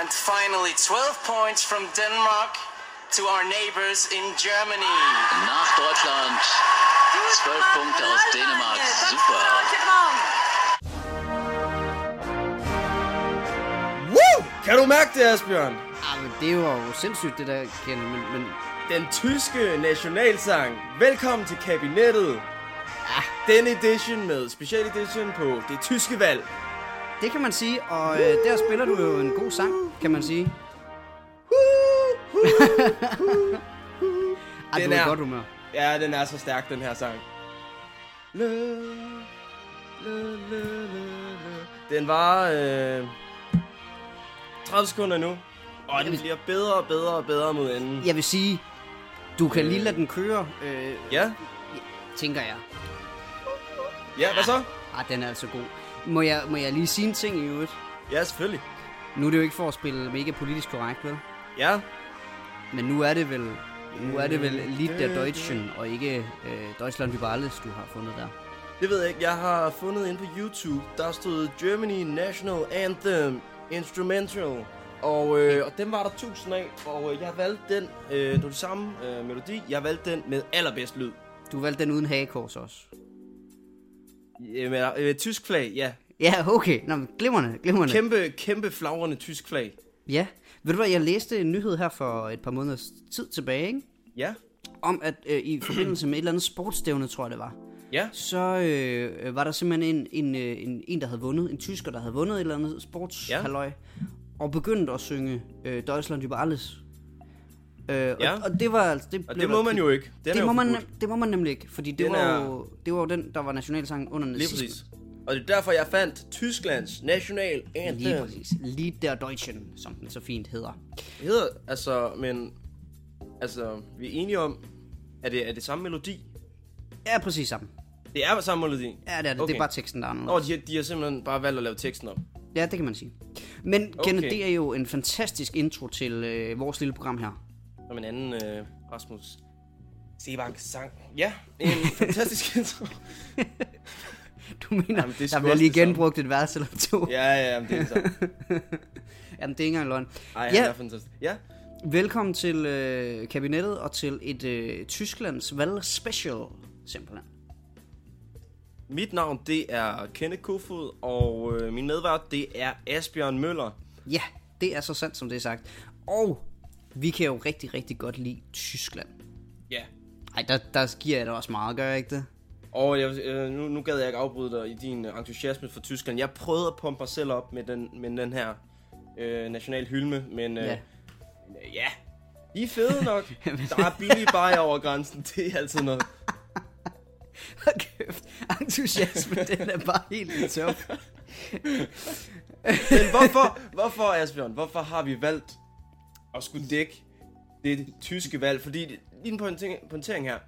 And finally, 12 points from Denmark to our neighbors in Germany. Nach Deutschland 12 Punkte aus Dänemark. Super. Woo! Kan du mærke det, Asbjørn? Ah, men det var jo sindssygt, det der, Ken, men, men Den tyske nationalsang. Velkommen til kabinettet. Ah, den edition med special edition på det tyske valg. Det kan man sige, og øh, der spiller du jo en god sang, kan man sige. Ej, Den du er er- godt humør. Ja, den er så stærk, den her sang. Den var øh, 30 sekunder nu. Og den bliver bedre og bedre og bedre mod enden. Jeg vil sige, du kan lige lade den køre, øh, Ja, tænker jeg. ja, hvad så? Ah, den er altså god. Må jeg, må jeg lige sige en ting i øvrigt? Ja, selvfølgelig. Nu er det jo ikke for at spille mega politisk korrekt, vel? Ja, Men nu er det vel, nu er det vel Lied der Deutschen, og ikke øh, Deutschland über alles, du har fundet der. det ved jeg ikke. Jeg har fundet ind på YouTube, der stod Germany National Anthem Instrumental. Og, øh, og den var der tusind af, og øh, jeg valgte den, øh, det var det samme øh, melodi, jeg valgte den med allerbedst lyd. Du valgte den uden hagekors også. Med, øh, tysk flag, ja. Ja, okay. Nå, men glimrende, glimrende. Kæmpe, kæmpe flagrende tysk flag. Ja. Ved du hvad, jeg læste en nyhed her for et par måneders tid tilbage, ikke? Ja, Om at øh, i forbindelse med et eller andet sportsstævne, tror jeg det var, ja. så øh, var der simpelthen en, en, øh, en, en, der havde vundet, en tysker, der havde vundet et eller andet sportshalløj, og begyndte at synge øh, Deutschland über alles. Øh, Ja. og, og det var altså... Det, Og det må der- man jo ikke. Den det, må man, det må man nemlig ikke, fordi det Den var, er- jo, det var jo den, der var nationalsangen under Lige nazismen. præcis. Og det er derfor, jeg fandt Tysklands national anthem. Lige præcis. Lied der Deutschen, som den så fint hedder. Det hedder, altså, men... Altså, vi er enige om, at det er det samme melodi. Ja, præcis sammen. Det er samme melodi. Ja, det er det. Okay. Det er bare teksten, der er Nå, anderledes. de, har- de har simpelthen bare valgt at lave teksten op. Ja, det kan man sige. Men okay. Kenneth, det er jo en fantastisk intro til øh, vores lille program her. Som en anden øh, Rasmus Sebak sang. Ja, en fantastisk intro. Du mener, Jamen, det er der bliver lige genbrugt et vers eller to. Ja. Ja, jamen, det er det samme. Jamen, det er ikke engang løgn. Ej, Ja. ja. er fantastisk. Ja, Velkommen til øh, kabinettet og til et øh, Tysklands valg special, simpelthen. mit navn, det er Kenneth Kofod, og øh, min medvært, det er Asbjørn Møller. Ja, det er så sandt, som det er sagt. Og vi kan jo rigtig, rigtig godt lide Tyskland. Ja. Ej, der, der giver jeg dig også meget, gør jeg ikke det? Og jeg, øh, nu, nu gad jeg ikke afbryde dig i din øh, entusiasme for Tyskland. Jeg prøvede at pumpe mig selv op med den, med den her øh, national hylme, men øh, Ja. ja. ja, de er fede nok. Der er billige bajer over grænsen, det er altid noget. Hold kæft, entusiasme, den er bare helt i top. Men hvorfor, hvorfor Asbjørn, hvorfor har vi valgt at skulle dække det tyske valg? Fordi, det- lige en pointering, pointering her.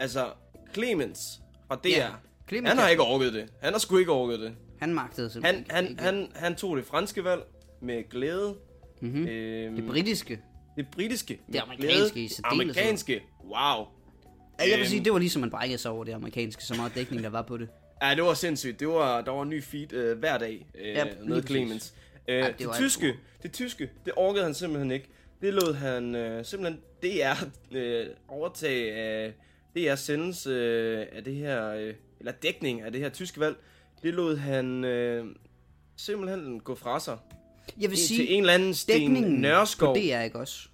Altså, Clemens fra DR, Ja, Clemens han har ikke overgivet det. Han har sgu ikke overgivet det. Han magtede Han, simpelthen han, ikke. han, han tog det franske valg med glæde. Mhm. Øhm, Det britiske. det britiske. med amerikanske glæde. i. Amerikanske. Wow. Ja, jeg vil Øhm. sige, det var ligesom man brækkede sig over det amerikanske, så meget dækning der var på det. Ja, det var sindssygt. Det var, der var en ny feed øh, hver dag øh, Ja, med præcis. Clemens. Øh, Ja, det, det tyske, det tyske, det orkede han simpelthen ikke. Det lod han øh, simpelthen DR øh, overtage af DR sendes øh, af det her, øh, eller dækning af det her tyske valg. Det lod han øh, simpelthen gå fra sig. Jeg vil Til sige, en eller anden Sten Nørskov. på DR, ikke også?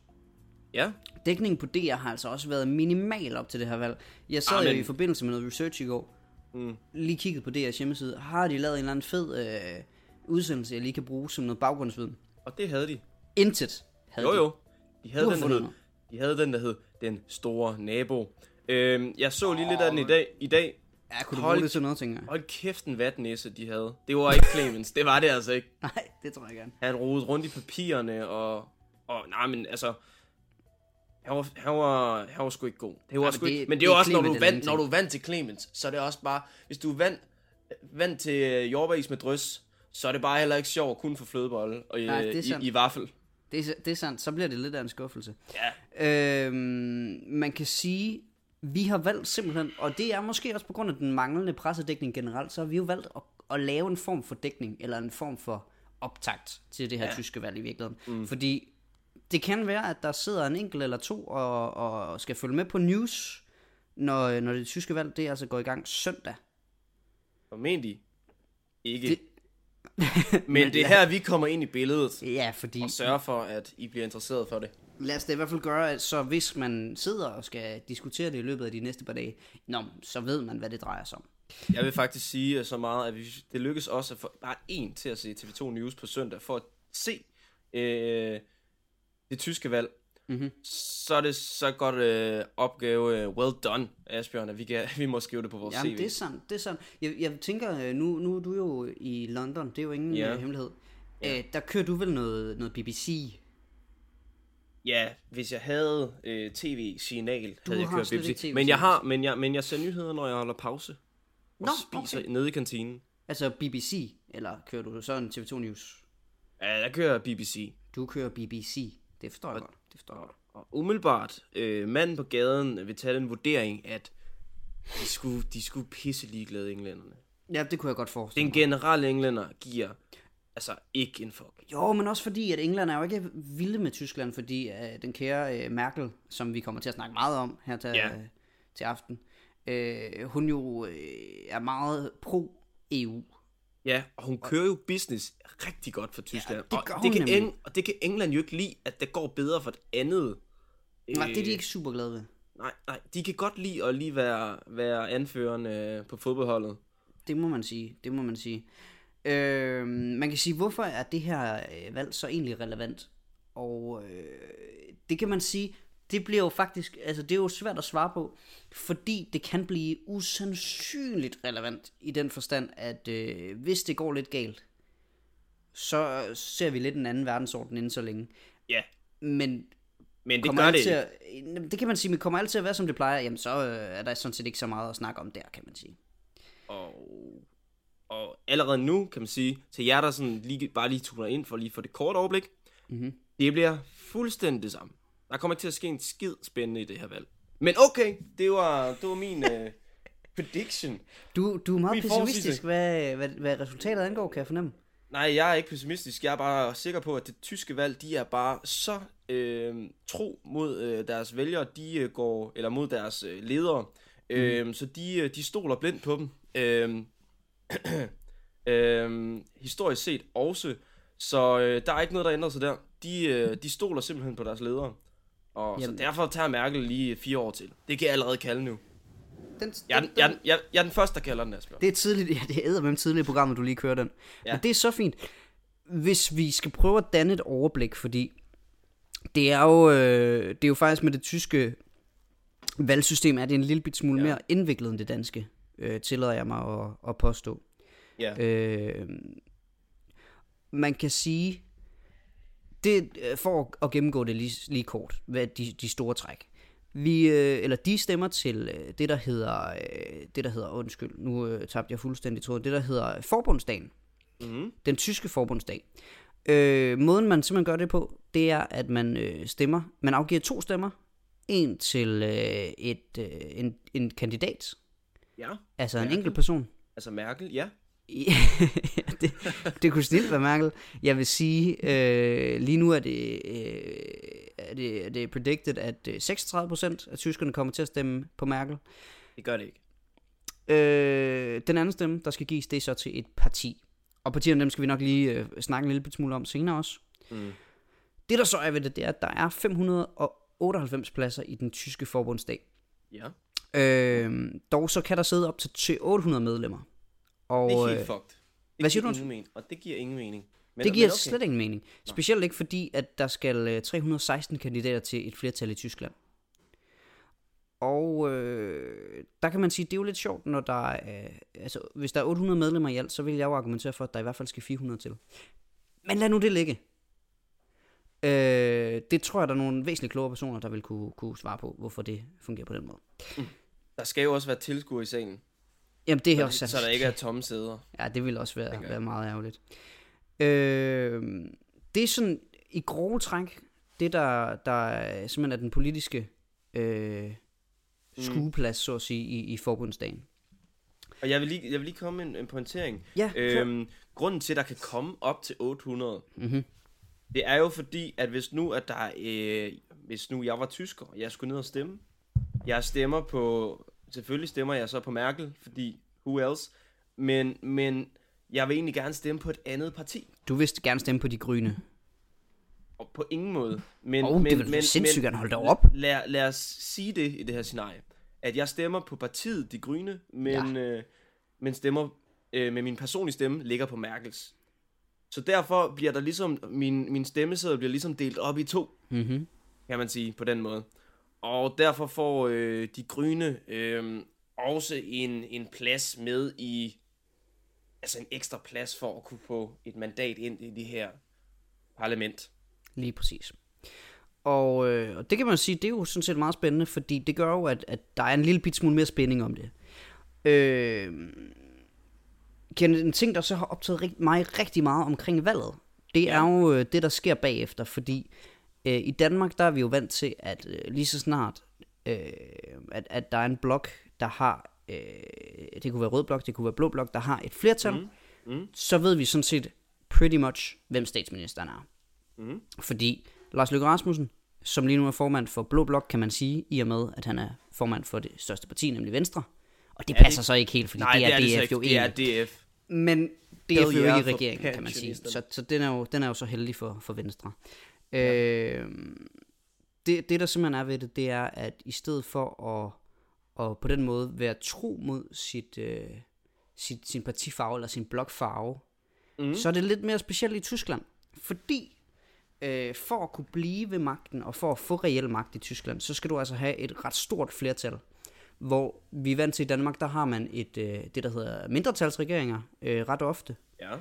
Ja, Dækningen på DR har altså også været minimal op til det her valg. Jeg sad Ah, jo i forbindelse med noget research i går, Mm. lige kigget på DR's hjemmeside. Har de lavet en eller anden fed øh, udsendelse, jeg lige kan bruge som noget baggrundsviden? og det havde de. Intet havde Jo de. jo. De havde, den, der hed, de havde den, der hed Den Store Nabo. Øhm, jeg så lige lidt af den i dag. I dag. Ja, kunne du Hold- bruge det til noget, tænker jeg? Hold kæft en vatnæse, de havde. Det var ikke Clemens. det var det altså ikke. Nej, det tror jeg gerne. Han rodede rundt i papirerne, og... Og nej, men altså... Han var, han var, han var sgu ikke god. Det var men sgu det- ikke, men det det er jo også, når du, en når du er vant til Clemens, så er det også bare... Hvis du er vant, vant til øh, jordbæris med drøs, så er det bare heller ikke sjovt kun for flødebolle og i, Nej, det er i, i vaffel. Det er, det er sandt, så bliver det lidt af en skuffelse. Ja. Øhm, man kan sige, vi har valgt simpelthen, og det er måske også på grund af den manglende pressedækning generelt, så har vi jo valgt at, at lave en form for dækning, eller en form for optakt til det her ja. tyske valg i virkeligheden. Mm. Fordi det kan være, at der sidder en enkelt eller to og, og skal følge med på news, når, når det tyske valg det altså går i gang søndag. Formentlig ikke. Det... Men det er her, vi kommer ind i billedet. Ja, fordi... Og sørger for, at I bliver interesseret for det. Lad os det i hvert fald gøre, at så hvis man sidder og skal diskutere det i løbet af de næste par dage, nå, så ved man, hvad det drejer sig om. Jeg vil faktisk sige så meget, at vi, det lykkes også at få bare en til at se TV2 News på søndag, for at se øh, det tyske valg. Mm-hmm. Så er det så godt øh, opgave, øh, well done, Asbjørn, at vi, kan, vi må skrive det på vores Jamen, CV. det er sandt, det er sandt. Jeg, jeg tænker, øh, nu, nu er du jo i London, det er jo ingen yeah. hemmelighed. Ja. Øh, der kører du vel noget, noget BBC? Ja, hvis jeg havde øh, tv-signal, Du havde jeg kørt BBC. Men jeg har, men jeg, men jeg ser nyheder, når jeg holder pause. Og Nå, spiser okay. nede i kantinen. Altså BBC, eller kører du så en TV2 News? Ja, der kører BBC. Du kører BBC, det forstår jeg godt. Det forstår jeg godt. Og umiddelbart, øh, manden på gaden vil tage den vurdering, at de skulle, de skulle pisse ligeglade englænderne. Ja, det kunne jeg godt forestille Den mig. generelle englænder giver altså ikke en fuck. Jo, men også fordi, at England er jo ikke vilde med Tyskland, fordi uh, den kære uh, Merkel, som vi kommer til at snakke meget om her til, Ja. uh, til aften, uh, hun jo uh, er meget pro-EU. Ja, og hun kører jo business rigtig godt for Tyskland. det gør og, det kan. Eng- og det kan England jo ikke lide, at det går bedre for et andet. Nej, det er de ikke super glade ved. Nej, nej, de kan godt lide at lige være, være anføreren øh, på fodboldholdet. Det må man sige, det må man sige. Øh, man kan sige, hvorfor er det her øh, valg så egentlig relevant? Og øh, det kan man sige, det bliver jo faktisk, altså det er jo svært at svare på, fordi det kan blive usandsynligt relevant i den forstand, at øh, hvis det går lidt galt, så ser vi lidt en anden verdensorden inden så længe. Ja, Men men det gør det ikke. at, det kan man sige, men kommer alt til at være som det plejer, jamen så øh, er der sådan set ikke så meget at snakke om der, kan man sige. Og, og allerede nu, kan man sige, til jer, der sådan lige, bare lige tuner ind for lige for det kort overblik, Mhm. det bliver fuldstændig det samme. Der kommer ikke til at ske en skid spændende i det her valg. Men okay, det var, det var min uh, prediction. Du, du er meget Min pessimistisk, forudsigelse. hvad, hvad, hvad resultatet angår, kan jeg fornemme. Nej, jeg er ikke pessimistisk. Jeg er bare sikker på, at det tyske valg, de er bare så øh, tro mod øh, deres vælgere, de øh, går, eller mod deres øh, ledere. Mm. Øh, så de, øh, de stoler blindt på dem. Øh, øh, historisk set også. Så øh, der er ikke noget, der ændrer sig der. De, øh, de stoler simpelthen på deres ledere. Og Jamen. Så derfor tager Merkel lige fire år til. Det kan jeg allerede kalde nu. Den, Jeg, er den- jeg, jeg, jeg er den første, der kalder den, Asbjørn. Det er tidligt, ja, det er med tidligt i programmet, du lige kører den. Ja. Men det er så fint. Hvis vi skal prøve at danne et overblik, fordi det er jo, øh, det er jo faktisk med det tyske valgsystem, er det en lille bit smule. Ja. mere indviklet end det danske, øh, tillader jeg mig at, at påstå. Ja. Øh, man kan sige, det, øh, for at- at gennemgå det lige, lige kort, hvad de, de store træk. Vi, øh, eller de stemmer til øh, det, der hedder, øh, det, der hedder, undskyld, nu øh, tabte jeg fuldstændig tråden, det, der hedder Forbundsdagen. Mm. Den tyske forbundsdag. Øh, måden, man simpelthen gør det på, det er, at man øh, stemmer, man afgiver to stemmer. En til øh, et, øh, en, en kandidat, Ja. altså en Merkel. enkelt person, Altså Merkel, ja. Det, det kunne snilt være Merkel. Jeg vil sige, øh, lige nu er det, øh, er det, er det predicted, at øh, 36% af tyskerne kommer til at stemme på Merkel. Det gør det ikke. Øh, den anden stemme, der skal gives, det er så til et parti. Og partierne, dem skal vi nok lige øh, snakke en lille smule om senere også. Mm. Det der så er ved det, det er, at der er 598 pladser i den tyske forbundsdag. Ja. Øh, dog så kan der sidde op til 800 medlemmer. Og, Det er helt øh, fucked. Det hvad siger giver du? ingen mening, og det giver ingen mening. Men, Det giver men okay. slet ingen mening. Specielt ikke fordi, at der skal øh, 316 kandidater til et flertal i Tyskland. Og øh, der kan man sige, det er jo lidt sjovt, når der er, øh, altså hvis der er 800 medlemmer i alt, så vil jeg jo argumentere for, at der i hvert fald skal 400 til. Men lad nu det ligge. Øh, det tror jeg, der er nogle væsentligt klogere personer, der vil kunne, kunne svare på, hvorfor det fungerer på den måde. Der skal jo også være tilskuere i salen, Jamen det er så, også så der ikke er tomme sæder. Ja, det vil også være, være meget ærgerligt. Øh, det er sådan i grove træk, det der, der er simpelthen er den politiske øh, skueplads, så at sige, i, i forbundsdagen. Og jeg vil lige, jeg vil lige komme med en, en pointering. Ja, øhm, grunden til, at der kan komme op til 800, Mhm. det er jo fordi, at hvis nu, at der er, øh, hvis nu jeg var tysker, og jeg skulle ned og stemme, jeg stemmer på, selvfølgelig stemmer jeg så på Merkel, fordi who else, men, men jeg vil egentlig gerne stemme på et andet parti. Du vil gerne stemme på de grønne. Og på ingen måde. Men, det men, vil du men, sindssygt gerne holde dig op. Lad, lad os sige det i det her scenarie. At jeg stemmer på partiet De Grønne, men, ja. øh, men stemmer øh, med min personlige stemme ligger på Merkels. Så derfor bliver der ligesom, min, min stemmeseddel bliver ligesom delt op i to, Mm-hmm. kan man sige på den måde. Og derfor får øh, De Grønne øh, også en, en plads med i, altså en ekstra plads for at kunne få et mandat ind i det her parlament. Lige præcis. Og, øh, og det kan man sige, det er jo sådan set meget spændende, fordi det gør jo, at, at der er en lille bit smule mere spænding om det. Øh, en ting, der så har optaget mig rigtig meget omkring valget, det er jo øh, det, der sker bagefter, fordi øh, i Danmark, der er vi jo vant til, at øh, lige så snart, øh, at, at der er en blok, der har, øh, det kunne være rød blok, det kunne være blå blok, der har et flertal, mm. Mm. så ved vi sådan set pretty much, hvem statsministeren er. Mm. Fordi Lars Løkke Rasmussen, som lige nu er formand for Blå Blok, kan man sige, i og med, at han er formand for det største parti, nemlig Venstre. Og det Ja, passer det- så ikke helt, fordi Nej, det er, det er det DF ikke. jo Det er. DF. Men DF er jo ikke i regeringen, kan man sige. Så, så den, er jo, den er jo så heldig for, for Venstre. Øh, det, det, der simpelthen er ved det, det er, at i stedet for at, at på den måde være tro mod sit, øh, sit, sin partifarve eller sin blokfarve, mm. så er det lidt mere specielt i Tyskland. Fordi øh, for at kunne blive ved magten og for at få reel magt i Tyskland, så skal du altså have et ret stort flertal. Hvor vi er vant til i Danmark, der har man et, øh, det, der hedder mindretalsregeringer øh, ret ofte. Ja.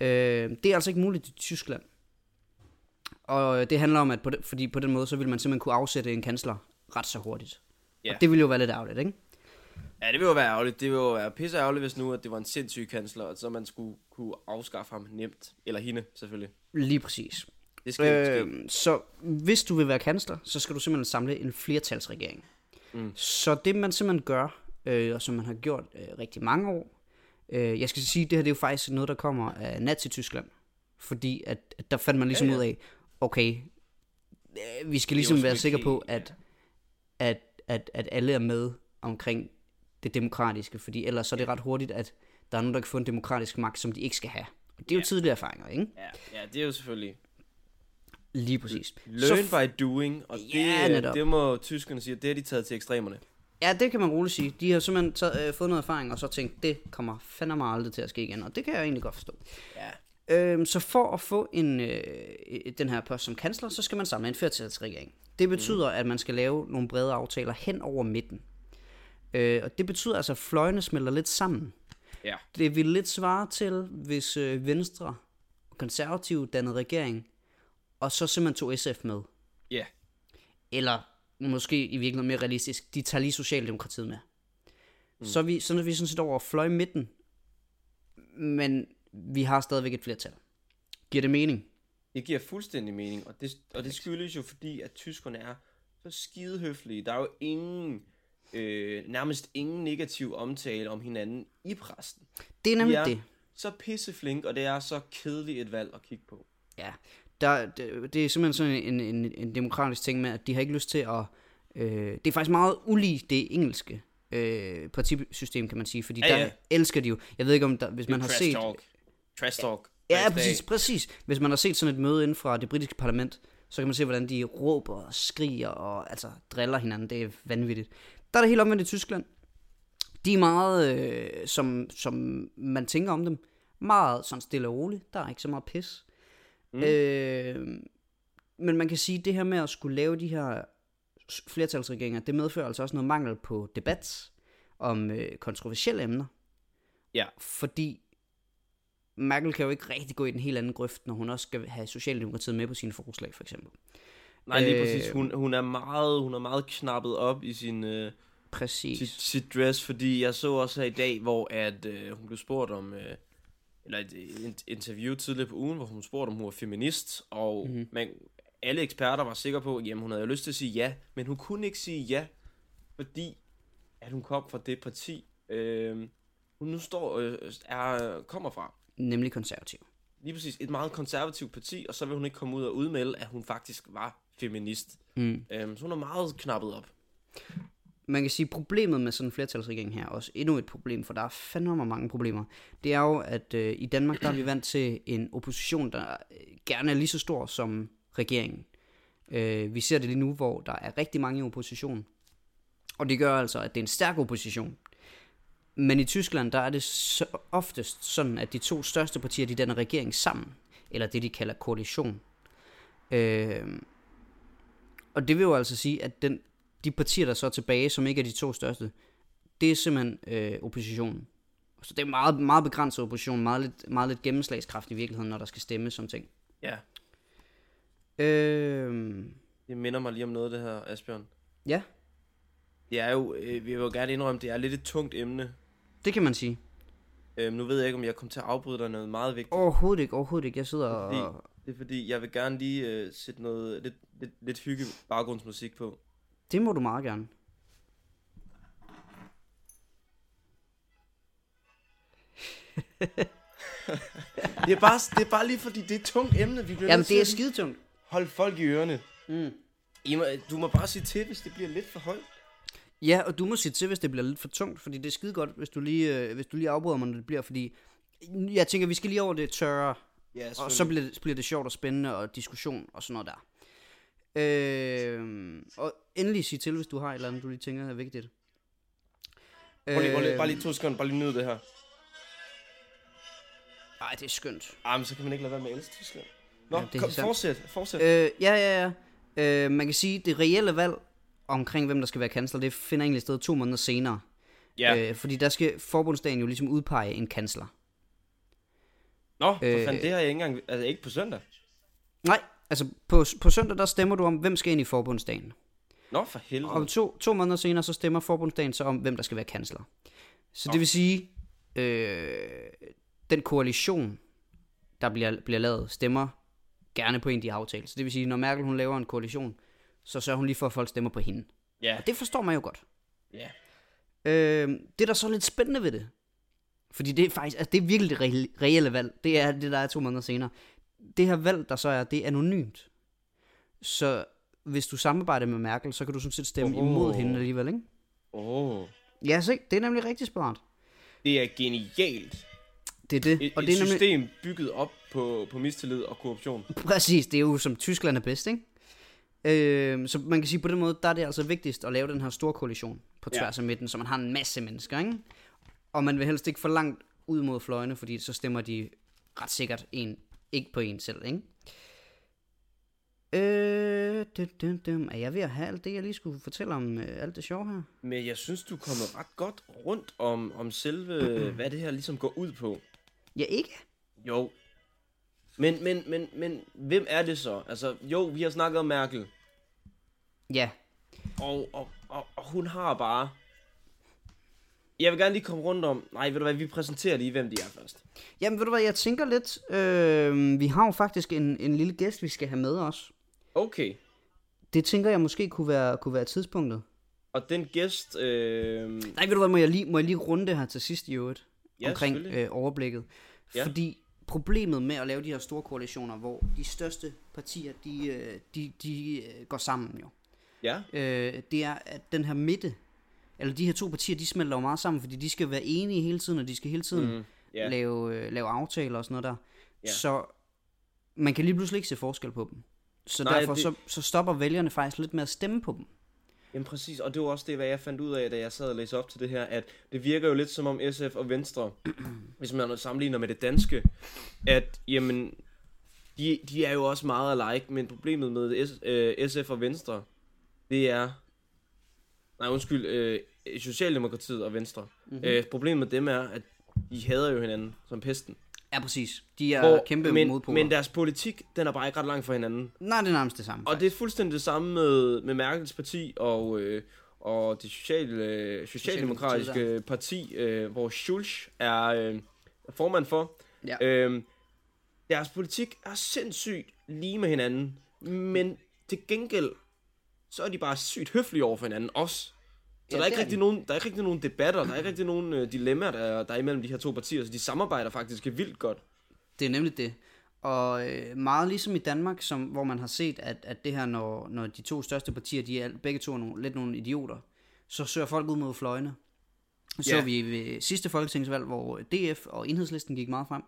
Øh, det er altså ikke muligt i Tyskland. Og det handler om, at på den, fordi på den måde, så vil man simpelthen kunne afsætte en kansler ret så hurtigt. Ja. Og det ville jo være lidt ærgerligt, ikke? Ja, det vil jo være ærgerligt. Det vil jo være pisse ærgerligt, hvis nu, at det var en sindssyg kansler, og så man skulle kunne afskaffe ham nemt. Eller hende, selvfølgelig. Lige præcis. Det skal øh... ske. Øh, så hvis du vil være kansler, så skal du simpelthen samle en flertalsregering. Mm. Så det man simpelthen gør, øh, og som man har gjort øh, rigtig mange år, øh, jeg skal sige, det her det er jo faktisk noget, der kommer af Nazi-Tyskland. Fordi at, at der fandt man ligesom ja. ja. ud af, okay, øh, vi skal ligesom være sikre på, at, at, at, at alle er med omkring det demokratiske, fordi ellers så er det ret hurtigt, at der er nogen, der kan få en demokratisk magt, som de ikke skal have. Og det er jo Ja. tidligere erfaringer, ikke? Ja, ja, det er jo selvfølgelig Lige præcis. learn Så by doing, og det, Ja, øh, netop. det må tyskerne sige, at det har de taget til ekstremerne. Ja, det kan man roligt sige. De har simpelthen taget, øh, fået noget erfaring, og så tænkt, det kommer fandme aldrig til at ske igen, og det kan jeg egentlig godt forstå. Ja. Øhm, så for at få en, øh, den her post som kansler, så skal man samle en flertalsregering. Det betyder, mm. at man skal lave nogle brede aftaler hen over midten. Øh, og det betyder altså, at fløjene smelter lidt sammen. Ja. Det vil lidt svare til, hvis øh, Venstre og Konservative dannede regering, og så simpelthen tog SF med. Ja. Eller måske i virkeligheden mere realistisk, de tager lige Socialdemokratiet med. Mm. Så, er vi, så er vi sådan set over fløj midten, men vi har stadigvæk et flertal. Giver det mening? Det giver fuldstændig mening, og det, og det skyldes jo fordi, at tyskerne er så skide høflige. Der er jo ingen, øh, nærmest ingen negativ omtale om hinanden i præsten. Det er nemlig De er det. så pisseflink, og det er så kedeligt et valg at kigge på. Ja, der, det, det er simpelthen sådan en, en, en demokratisk ting med, at de har ikke lyst til at... Øh, det er faktisk meget ulig det engelske øh, partisystem, kan man sige, fordi Ja, der ja. elsker de jo... Jeg ved ikke, om der, hvis man har set... Talk. Trash talk. Ja, dag. præcis, præcis. Hvis man har set sådan et møde inden fra det britiske parlament, så kan man se, hvordan de råber og skriger og altså driller hinanden. Det er vanvittigt. Der er det helt omvendt i Tyskland. De er meget, øh, som, som man tænker om dem, meget sådan stille og roligt. Der er ikke så meget pis. Mm. Øh, men man kan sige, at det her med at skulle lave de her flertalsregeringer, det medfører altså også noget mangel på debat om øh, kontroversielle emner. Ja. Fordi Merkel kan jo ikke rigtig gå i den helt anden grøft, når hun også skal have Socialdemokratiet med på sine forslag, for eksempel. Nej, lige Øh, præcis. Hun, hun, er meget, hun er meget knappet op i sin, øh, Præcis. sit, sit dress, fordi jeg så også her i dag, hvor at, øh, hun blev spurgt om, øh, eller et, interview tidligere på ugen, hvor hun spurgte, om hun var feminist, og Mhm. mm-hmm. man, alle eksperter var sikre på, at hun havde lyst til at sige ja, men hun kunne ikke sige ja, fordi at hun kom fra det parti. Øh, hun nu står øh, er, kommer fra. Nemlig konservativ. Lige præcis et meget konservativt parti, og så vil hun ikke komme ud og udmelde, at hun faktisk var feminist. Mm. Øhm, så hun er meget knappet op. man kan sige, problemet med sådan en flertalsregering her, også endnu et problem, for der er fandme mange problemer, det er jo, at øh, i Danmark, der er vi vant til en opposition, der øh, gerne er lige så stor som regeringen. Øh, vi ser det lige nu, hvor der er rigtig mange i opposition. Og det gør altså, at det er en stærk opposition. Men i Tyskland, der er det så oftest sådan, at de to største partier, de danner regering sammen. Eller det, de kalder koalition. Øh, og det vil jo altså sige, at den, de partier, der så er tilbage, som ikke er de to største, det er simpelthen øh, oppositionen. Så det er meget, meget begrænset opposition, meget lidt, meget lidt gennemslagskraft i virkeligheden, når der skal stemmes som ting. Ja, Øh, det minder mig lige om noget, det her, Asbjørn. ja, Det er jo, øh, vi vil jo gerne indrømme, det er lidt et tungt emne. Det kan man sige. Øhm, nu ved jeg ikke, om jeg kommer til at afbryde dig noget meget vigtigt. Overhovedet ikke, overhovedet ikke. Jeg sidder Fordi, og... det er fordi, jeg vil gerne lige øh, sætte noget lidt, lidt, lidt hygge baggrundsmusik på. Det må du meget gerne. Det er bare, det er bare lige fordi, det er et tungt emne. Vi bliver Jamen, det er skidetungt. holde folk i ørerne. Mm. I må, du må bare sige til, hvis det bliver lidt for højt. Ja, og du må sige til, hvis det bliver lidt for tungt, fordi det er skide godt, hvis du lige, øh, hvis du lige afbryder mig, når det bliver, fordi jeg tænker, vi skal lige over det tørre, Ja, og så bliver det, bliver det sjovt og spændende, og diskussion og sådan noget der. Øh, og endelig sig til, hvis du har et eller andet, du lige tænker er vigtigt. Prøv lige, prøv lige, bare lige to sekunder, bare lige nyde det her. Ej, det er skønt. Ah, men så kan man ikke lade være med at elske Tyskland. Nå, Ja, det kom, fortsæt, fortsæt. Øh, ja, ja, ja. Øh, man kan sige, det reelle valg omkring, hvem der skal være kansler, det finder egentlig sted to måneder senere. ja. Øh, fordi der skal forbundsdagen jo ligesom udpege en kansler. Nå, for øh, fanden, det har jeg ikke engang, altså ikke på søndag. Nej, altså på, på søndag, der stemmer du om, hvem skal ind i forbundsdagen. Nå, for helvede. Og to, to måneder senere, så stemmer forbundsdagen så om, hvem der skal være kansler. Så det vil sige, øh, den koalition, der bliver, bliver lavet, stemmer gerne på en, de har aftalt. Så det vil sige, når Merkel hun laver en koalition, så sørger hun lige for, at folk stemmer på hende. Ja, Og det forstår man jo godt. ja. Øh, det, der er så lidt spændende ved det, fordi det er faktisk, altså det er virkelig det reelle, reelle valg, det er det, der er to måneder senere. Det her valg, der så er, det er anonymt. Så hvis du samarbejder med Merkel, så kan du sådan set stemme Åh. imod hende alligevel, ikke? Åh, oh, Ja, se, det er nemlig rigtig smart. det er genialt. Det er det. Et, og et det er nemlig, system bygget op på, på mistillid og korruption. Præcis, det er jo som Tyskland er bedst, ikke? Øh, så man kan sige, på den måde, der er det altså vigtigst at lave den her store koalition på Ja. tværs af midten, så man har en masse mennesker, ikke? Og man vil helst ikke for langt ud mod fløjene, fordi så stemmer de ret sikkert en, ikke på en selv, ikke? Øh, dum, dum, dum. Er jeg ved at have alt det, jeg lige skulle fortælle om øh, alt det sjove her? Men jeg synes, du er kommet ret godt rundt om, om selve, hvad det her ligesom går ud på. Ja, ikke? Jo. Men, men, men, men, hvem er det så? Altså, jo, vi har snakket om Merkel. Ja, Og, og, og, og hun har bare... Jeg vil gerne lige komme rundt om... Nej, ved du hvad, vi præsenterer lige, hvem de er først. Jamen, ved du hvad, jeg tænker lidt, øh, vi har jo faktisk en, en lille gæst, vi skal have med os. Okay. Det tænker jeg måske kunne være, kunne være tidspunktet. Og den gæst... Øh... Nej, ved du hvad, må jeg lige, må jeg lige runde det her til sidst i øvrigt? Ja, omkring øh, overblikket. Ja. Fordi problemet med at lave de her store koalitioner, hvor de største partier, de, øh, de, de øh, går sammen jo. Ja, Øh, det er, at den her midte, eller de her to partier, de smelter jo meget sammen, fordi de skal være enige hele tiden, og de skal hele tiden Mm, ja. lave, øh, lave aftaler og sådan noget der. Ja. Så man kan lige pludselig ikke se forskel på dem. Så Nej, derfor det... så, så stopper vælgerne faktisk lidt med at stemme på dem. Jamen præcis, og det var også det, hvad jeg fandt ud af, da jeg sad og læste op til det her, at det virker jo lidt som om SF og Venstre, hvis man sammenligner med det danske, at jamen, de, de er jo også meget alike, men problemet med S, øh, SF og Venstre, det er, nej undskyld, øh, Socialdemokratiet og Venstre. Mm-hmm. Øh, problemet med dem er, at de hader jo hinanden som pesten. Ja, præcis. De er Hvor- kæmpe men, modpoler. men deres politik, den er bare ikke ret langt fra hinanden. Nej, det er nærmest det samme. Og det er fuldstændig det samme med, med Merkels parti og, øh, og det sociale, øh, socialdemokratiske parti, øh, hvor Schulz er øh, formand for. Ja. Øh, deres politik er sindssygt lige med hinanden, men til gengæld, så er de bare sygt høflige over for hinanden også. Så Ja, der, er ikke rigtig de. nogen, der er ikke rigtig nogen debatter, der er ikke rigtig nogen øh, dilemmaer, der, der er imellem de her to partier, så de samarbejder faktisk vildt godt. Det er nemlig det. Og øh, meget ligesom i Danmark, som, hvor man har set, at, at det her, når, når de to største partier, de er begge to er nogle, lidt nogle idioter, så søger folk ud mod fløjene. Så Ja. vi ved sidste folketingsvalg, hvor DF og Enhedslisten gik meget frem.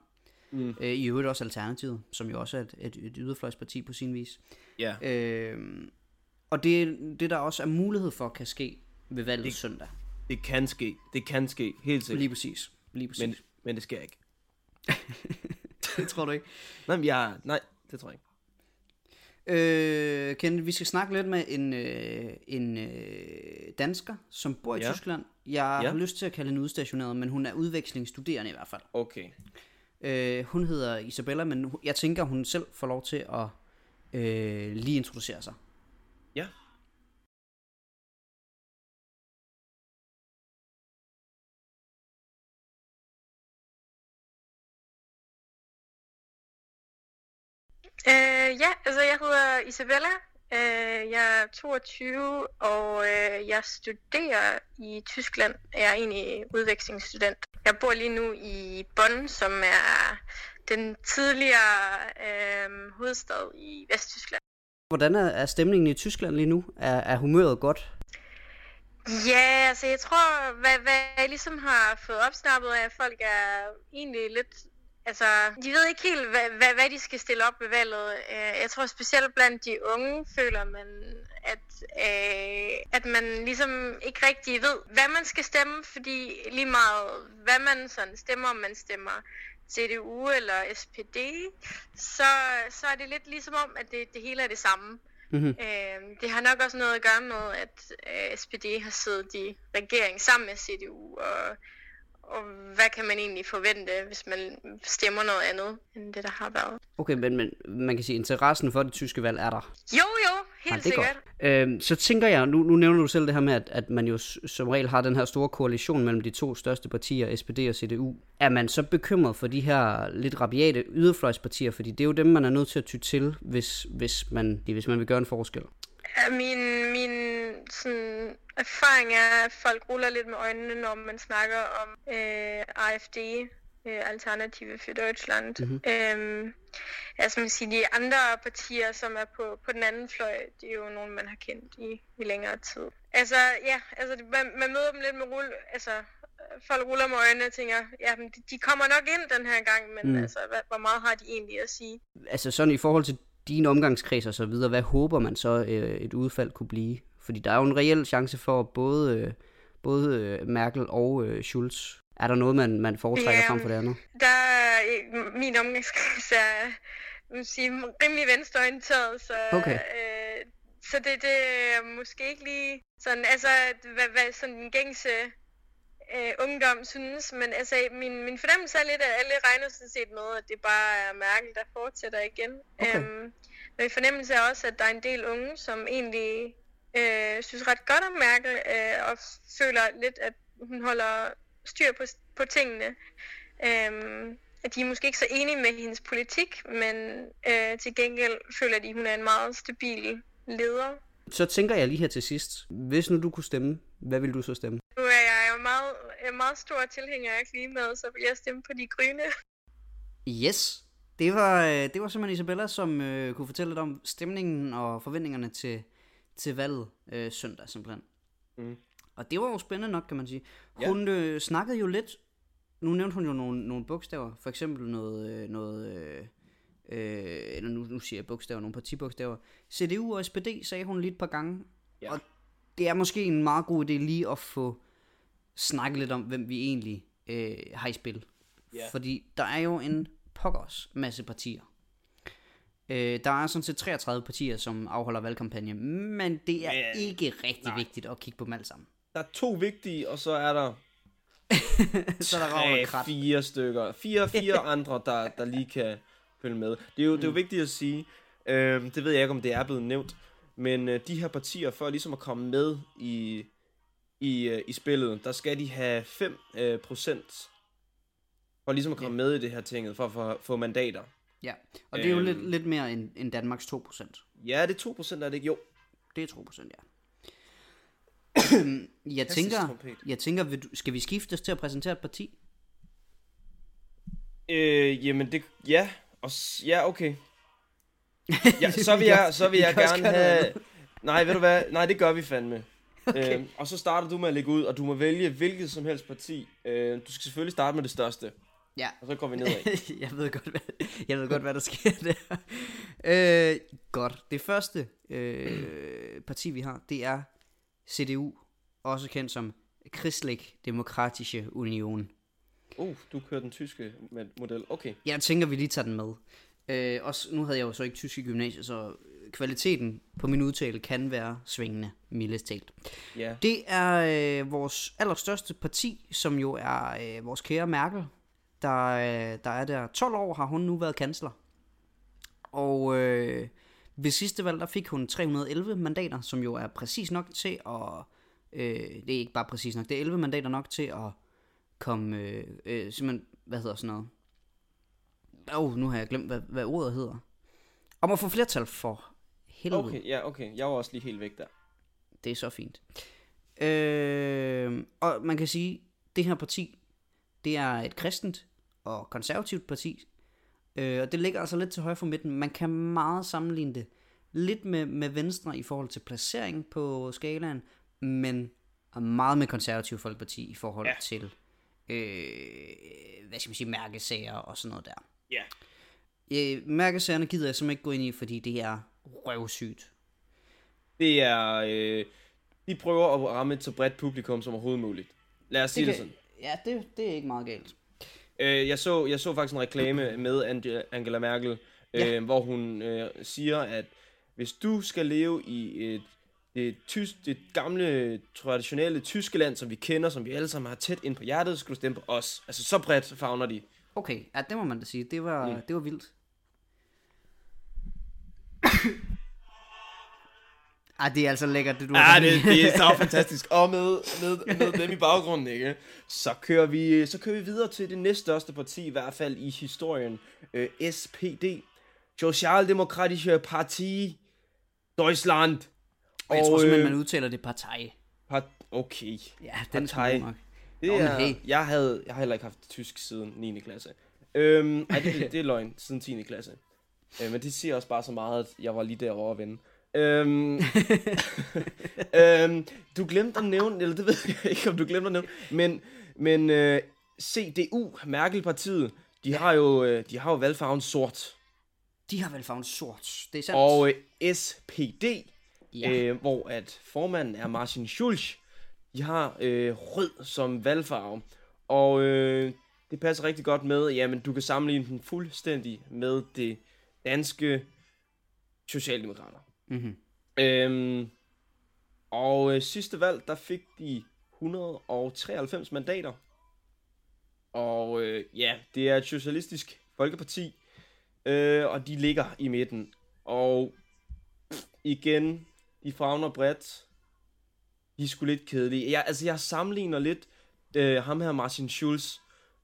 Mm. Øh, I øvrigt også Alternativet, som jo også er et, et, et yderfløjsparti på sin vis. Ja. Øh, og det, det der også er mulighed for, kan ske ved valget det, søndag. Det kan ske. Det kan ske, helt sikkert. Lige præcis. Lige præcis. Men, men det sker ikke. det tror du ikke. Nej, men jeg, nej, det tror jeg ikke. Øh, Kenneth, vi skal snakke lidt med en, øh, en øh, dansker, som bor i Ja. ja. Tyskland. Jeg Ja. har lyst til at kalde hende udstationeret, men hun er udvekslingsstuderende i hvert fald. Okay. Øh, hun hedder Isabella, men jeg tænker, hun selv får lov til at øh, lige introducere sig. Øh, ja, altså jeg hedder Isabella. Øh, jeg er 22, og øh, jeg studerer i Tyskland. Jeg er egentlig udvekslingsstudent. Jeg bor lige nu i Bonn, som er den tidligere øh, hovedstad i Vesttyskland. Hvordan er, er stemningen i Tyskland lige nu? Er, er humøret godt? Ja, altså jeg tror, hvad, hvad jeg ligesom har fået opsnappet af, at folk er egentlig lidt... Altså, de ved ikke helt, hvad, hvad, hvad de skal stille op ved valget. Øh, Jeg tror specielt blandt de unge føler man, at, øh, at man ligesom ikke rigtig ved, hvad man skal stemme, fordi lige meget, hvad man sådan stemmer, om man stemmer CDU eller SPD, så, så er det lidt ligesom om, at det, det hele er det samme. Mhm. Øh, det har nok også noget at gøre med, at øh, SPD har siddet i regering sammen med CDU, og, og hvad kan man egentlig forvente, hvis man stemmer noget andet, end det, der har været. Okay, men, men man kan sige, at interessen for det tyske valg er der. Jo, jo, helt Ja, er sikkert. godt. Øhm, så tænker jeg, nu, nu nævner du selv det her med, at, at man jo som regel har den her store koalition mellem de to største partier, SPD og CDU. Er man så bekymret for de her lidt rabiate yderfløjspartier, fordi det er jo dem, man er nødt til at ty til, hvis, hvis, man, hvis man vil gøre en forskel? Min, min sådan, erfaring er, at folk ruller lidt med øjnene, når man snakker om øh, AFD, øh, Alternative für Deutschland. Mm-hmm. Øhm, altså man siger, de andre partier, som er på, på den anden fløj, det er jo nogen, man har kendt i, i længere tid. Altså, ja, altså, man, man møder dem lidt med rull, altså, folk ruller med øjnene og tænker, ja, de, de kommer nok ind den her gang, men mm. altså, hvad, hvor meget har de egentlig at sige? Altså sådan i forhold til din omgangskreds og så videre, hvad håber man så øh, et udfald kunne blive? Fordi der er jo en reel chance for både, øh, både øh, Merkel og øh, Schulz. Er der noget, man, man foretrækker Ja, frem for det andet? Der er øh, min omgangskreds er vil sige, rimelig venstreorienteret, så, Okay. øh, så det, det er måske ikke lige sådan, altså, hvad, hvad sådan den gængse øh, ungdom synes, men altså, min, min fornemmelse er lidt, at alle regner sådan set med, at det bare er Merkel, der fortsætter igen. Okay. Øhm, men min fornemmelse er også, at der er en del unge, som egentlig øh, synes ret godt om Merkel, øh, og føler lidt, at hun holder styr på, på tingene. Øhm, at de er måske ikke så enige med hendes politik, men øh, til gengæld føler de, at hun er en meget stabil leder. Så tænker jeg lige her til sidst, hvis nu du kunne stemme, hvad vil du så stemme? Nu er jeg jo meget, jeg er meget stor tilhænger af klimaet, så vil jeg stemme på de grønne. Yes, det var, øh, det var simpelthen Isabella, som øh, kunne fortælle lidt om stemningen og forventningerne til, til valget øh, søndag simpelthen. Mm. Og det var jo spændende nok, kan man sige. Ja. Hun øh, snakkede jo lidt, nu nævnte hun jo nogle, nogle bogstaver, for eksempel noget, øh, noget øh, øh, eller nu, nu siger jeg bogstaver, nogle partibogstaver. CDU og SPD sagde hun lige et par gange, Ja. og det er måske en meget god idé lige at få snakket lidt om, hvem vi egentlig øh, har i spil. Ja. Fordi der er jo en pokkers masse partier. Øh, der er sådan set 33 partier, som afholder valgkampagne, men det er Men- ikke rigtig vigtigt at kigge på dem alle sammen. Der er to vigtige, og så er der Så er der tre, krat. fire stykker. Fire, fire andre, der, der lige kan følge med. Det er jo, det er jo vigtigt at sige. Øhm, det ved jeg ikke, om det er blevet nævnt. Men øh, de her partier, for ligesom at komme med i, i, øh, i spillet, der skal de have 5 øh, procent. For ligesom at komme med i det her tinget, for at få, få mandater. Ja, og det er jo Øhm. lidt, lidt mere end, end Danmarks 2%. Ja, det er 2 procent, er det ikke? Jo. Det er 2%, ja. Jeg tænker, jeg tænker vil du, skal vi skiftes til at præsentere et parti? Øh, jamen det, ja, og ja, okay. Ja, så vil jeg, så vil vi jeg gerne have... Nej, ved du hvad? Nej, det gør vi fandme. Okay. Øhm, og så starter du med at lægge ud, og du må vælge hvilket som helst parti. Øh, du skal selvfølgelig starte med det største, Ja. og så går vi nedad. jeg ved godt, hvad, jeg ved godt, hvad der sker der. Øh, godt. Det første øh, parti, vi har, det er CDU, også kendt som Christlich Demokratische Union. Uh, du kører den tyske model. Okay. Jeg tænker, vi lige tager den med. Øh, også, nu havde jeg jo så ikke tysk i gymnasiet, så kvaliteten på min udtale kan være svingende, mildest talt. Ja. Det er øh, vores allerstørste parti, som jo er øh, vores kære Merkel. Der, øh, der er der 12 år, har hun nu været kansler. Og øh, ved sidste valg, der fik hun 311 mandater, som jo er præcis nok til at... Øh, det er ikke bare præcis nok, det er 11 mandater nok til at komme... Øh, øh, simpelthen, hvad hedder sådan noget? Åh, oh, nu har jeg glemt, hvad, hvad ordet hedder. Om at få flertal for helvede. Okay, ja, okay. Jeg var også lige helt væk der. Det er så fint. Øh, og man kan sige, det her parti, det er et kristent og konservativt parti. Øh, og det ligger altså lidt til højre for midten. Man kan meget sammenligne det lidt med, med Venstre i forhold til placering på skalaen, men meget med konservativ folkeparti i forhold ja. til, øh, hvad skal man sige, mærkesager og sådan noget der. Ja. Øh, mærkesagerne gider jeg simpelthen ikke gå ind i, fordi det er røvsygt. Det er... Øh, de prøver at ramme et så bredt publikum som overhovedet muligt. Lad os sige det, kan- sådan. Ja, det, det er ikke meget galt. Øh, jeg, så, jeg så faktisk en reklame med Ange- Angela Merkel, øh, Ja. hvor hun øh, siger, at hvis du skal leve i et, et, tysk, det gamle, traditionelle tyske land, som vi kender, som vi alle sammen har tæt ind på hjertet, du stemme på os. Altså så bredt fagner de. Okay, ja, det må man da sige. Det var, mm. det var vildt. Ej, det er altså lækkert, det du har det, sagt. det er så fantastisk. Og med, med, med dem i baggrunden, ikke? Så kører, vi, så kører vi videre til det næststørste parti, i hvert fald i historien. Øh, SPD. Socialdemokratische Parti Deutschland. Og jeg tror simpelthen, øh, man udtaler det partej. Part, okay. Ja, den er nok. Det er, hey. jeg, havde, jeg har heller ikke haft tysk siden 9. klasse. Øhm, ej, det, det er løgn, siden 10. klasse. Øh, men det siger også bare så meget, at jeg var lige derovre at vende. Øhm, øhm, du glemte at nævne, eller det ved jeg ikke, om du glemte at nævne, men, men øh, CDU, Merkel-partiet, de har jo, øh, de har jo valgfarven sort. De har vel farven sort. Det er sandt. Og øh, SPD, ja. øh, hvor at formanden er Martin Schulz. De har øh, rød som valgfarve. Og øh, det passer rigtig godt med, jamen du kan sammenligne den fuldstændig med det danske Socialdemokrater. Mhm. Øhm, og øh, sidste valg, der fik de 193 mandater. Og øh, ja, det er et socialistisk folkeparti, øh, og de ligger i midten. Og pff, igen, de fagner bredt. De er sgu lidt kedelige. Jeg, altså, jeg sammenligner lidt øh, ham her, Martin Schulz,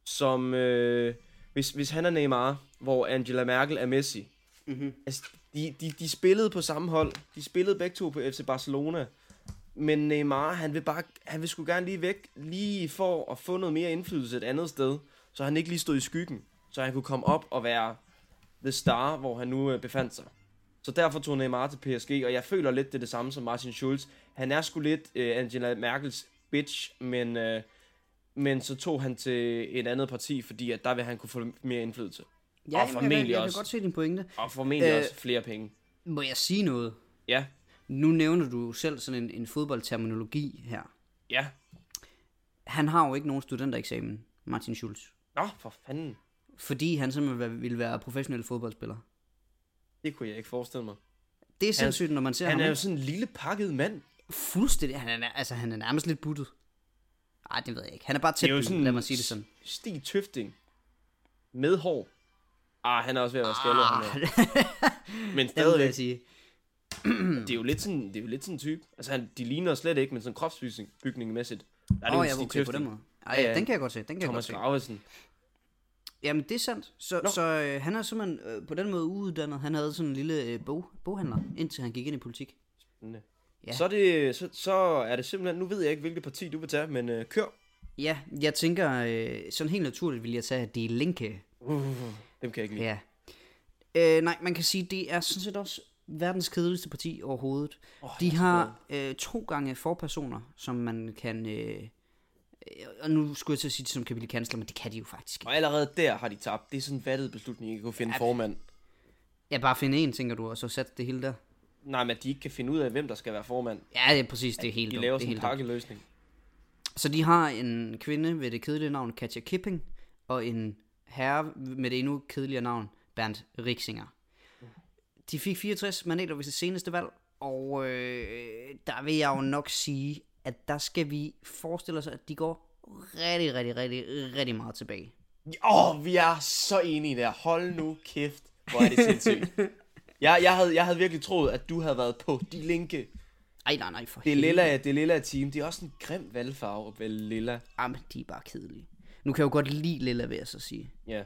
som øh, hvis, hvis han er Neymar, hvor Angela Merkel er Messi. Mhm. Altså, de, de, de spillede på samme hold. De spillede begge to på FC Barcelona. Men Neymar, han vil bare, han vil sgu gerne lige væk, lige for at få noget mere indflydelse et andet sted, så han ikke lige stod i skyggen, så han kunne komme op og være the star, hvor han nu øh, befandt sig. Så derfor tog Neymar til PSG, og jeg føler lidt det er det samme som Martin Schulz. Han er sgu lidt øh, Angela Merkels bitch, men, øh, men så tog han til et andet parti, fordi at der vil han kunne få mere indflydelse. ja, og formentlig jeg, jeg, jeg også. kan godt se din pointe. Og formentlig Øh, også flere penge. Må jeg sige noget? Ja, Nu nævner du selv sådan en, en fodboldterminologi her. ja. Han har jo ikke nogen studentereksamen, Martin Schulz. Nå, for fanden. Fordi han simpelthen ville være professionel fodboldspiller. Det kunne jeg ikke forestille mig. Det er sindssygt, når man ser Han ham. er jo sådan en lille pakket mand. Fuldstændig. Han er, altså, han er nærmest lidt buttet. Ej, det ved jeg ikke. Han er bare tæt Det er sådan lad mig sige det sådan. Stig Tøfting. Med hår. Ah, han er også ved at være skaldet, han er. Men stadigvæk, jeg sige. det er jo lidt sådan, det er jo lidt sådan en type. Altså, han, de ligner slet ikke, men sådan kropsbygningsmæssigt. Der er det Åh, jo ja, Stig okay, på den Tøfting. måde. Ej, Ja, ja, den kan jeg godt se. Den kan jeg godt Thomas se. Gravesen. Jamen, det er sandt. Så, Nå. så øh, han er simpelthen øh, på den måde uuddannet. Han havde sådan en lille øh, bog, boghandler, indtil han gik ind i politik. Spændende. Ja. Så, er det, så, så er det simpelthen, nu ved jeg ikke, hvilket parti du vil tage, men øh, kør. Ja, jeg tænker, øh, sådan helt naturligt vil jeg tage De Linke. Dem kan jeg ikke lide. Ja. Øh, nej, man kan sige, det er sådan set også verdens kedeligste parti overhovedet. Oh, de har øh, to gange forpersoner, som man kan... Øh, og nu skulle jeg at sige det, som kan blive kansler, men det kan de jo faktisk ikke. Og allerede der har de tabt. Det er sådan en vattet beslutning, ikke at kunne finde ja. formand. Ja, bare finde en, tænker du, og så sætte det hele der. Nej, men at de ikke kan finde ud af, hvem der skal være formand. Ja, det er præcis, det er helt De dumt, laver er sådan en pakkeløsning. Så de har en kvinde ved det kedelige navn Katja Kipping, og en herre med det endnu kedeligere navn Bernd Rixinger. De fik 64 mandater ved det seneste valg, og øh, der vil jeg jo nok sige, at der skal vi forestille os, at de går rigtig, rigtig, rigtig, rigtig meget tilbage. Åh, oh, vi er så enige der. Hold nu kæft. Hvor er det sindssygt. jeg, jeg, havde, jeg havde virkelig troet, at du havde været på de linke. Ej, nej, nej, for Det lilla, det lilla team. Det er også en grim valgfarve, vel lilla. Jamen, de er bare kedelige. Nu kan jeg jo godt lide Lilla, vil jeg så sige. Ja.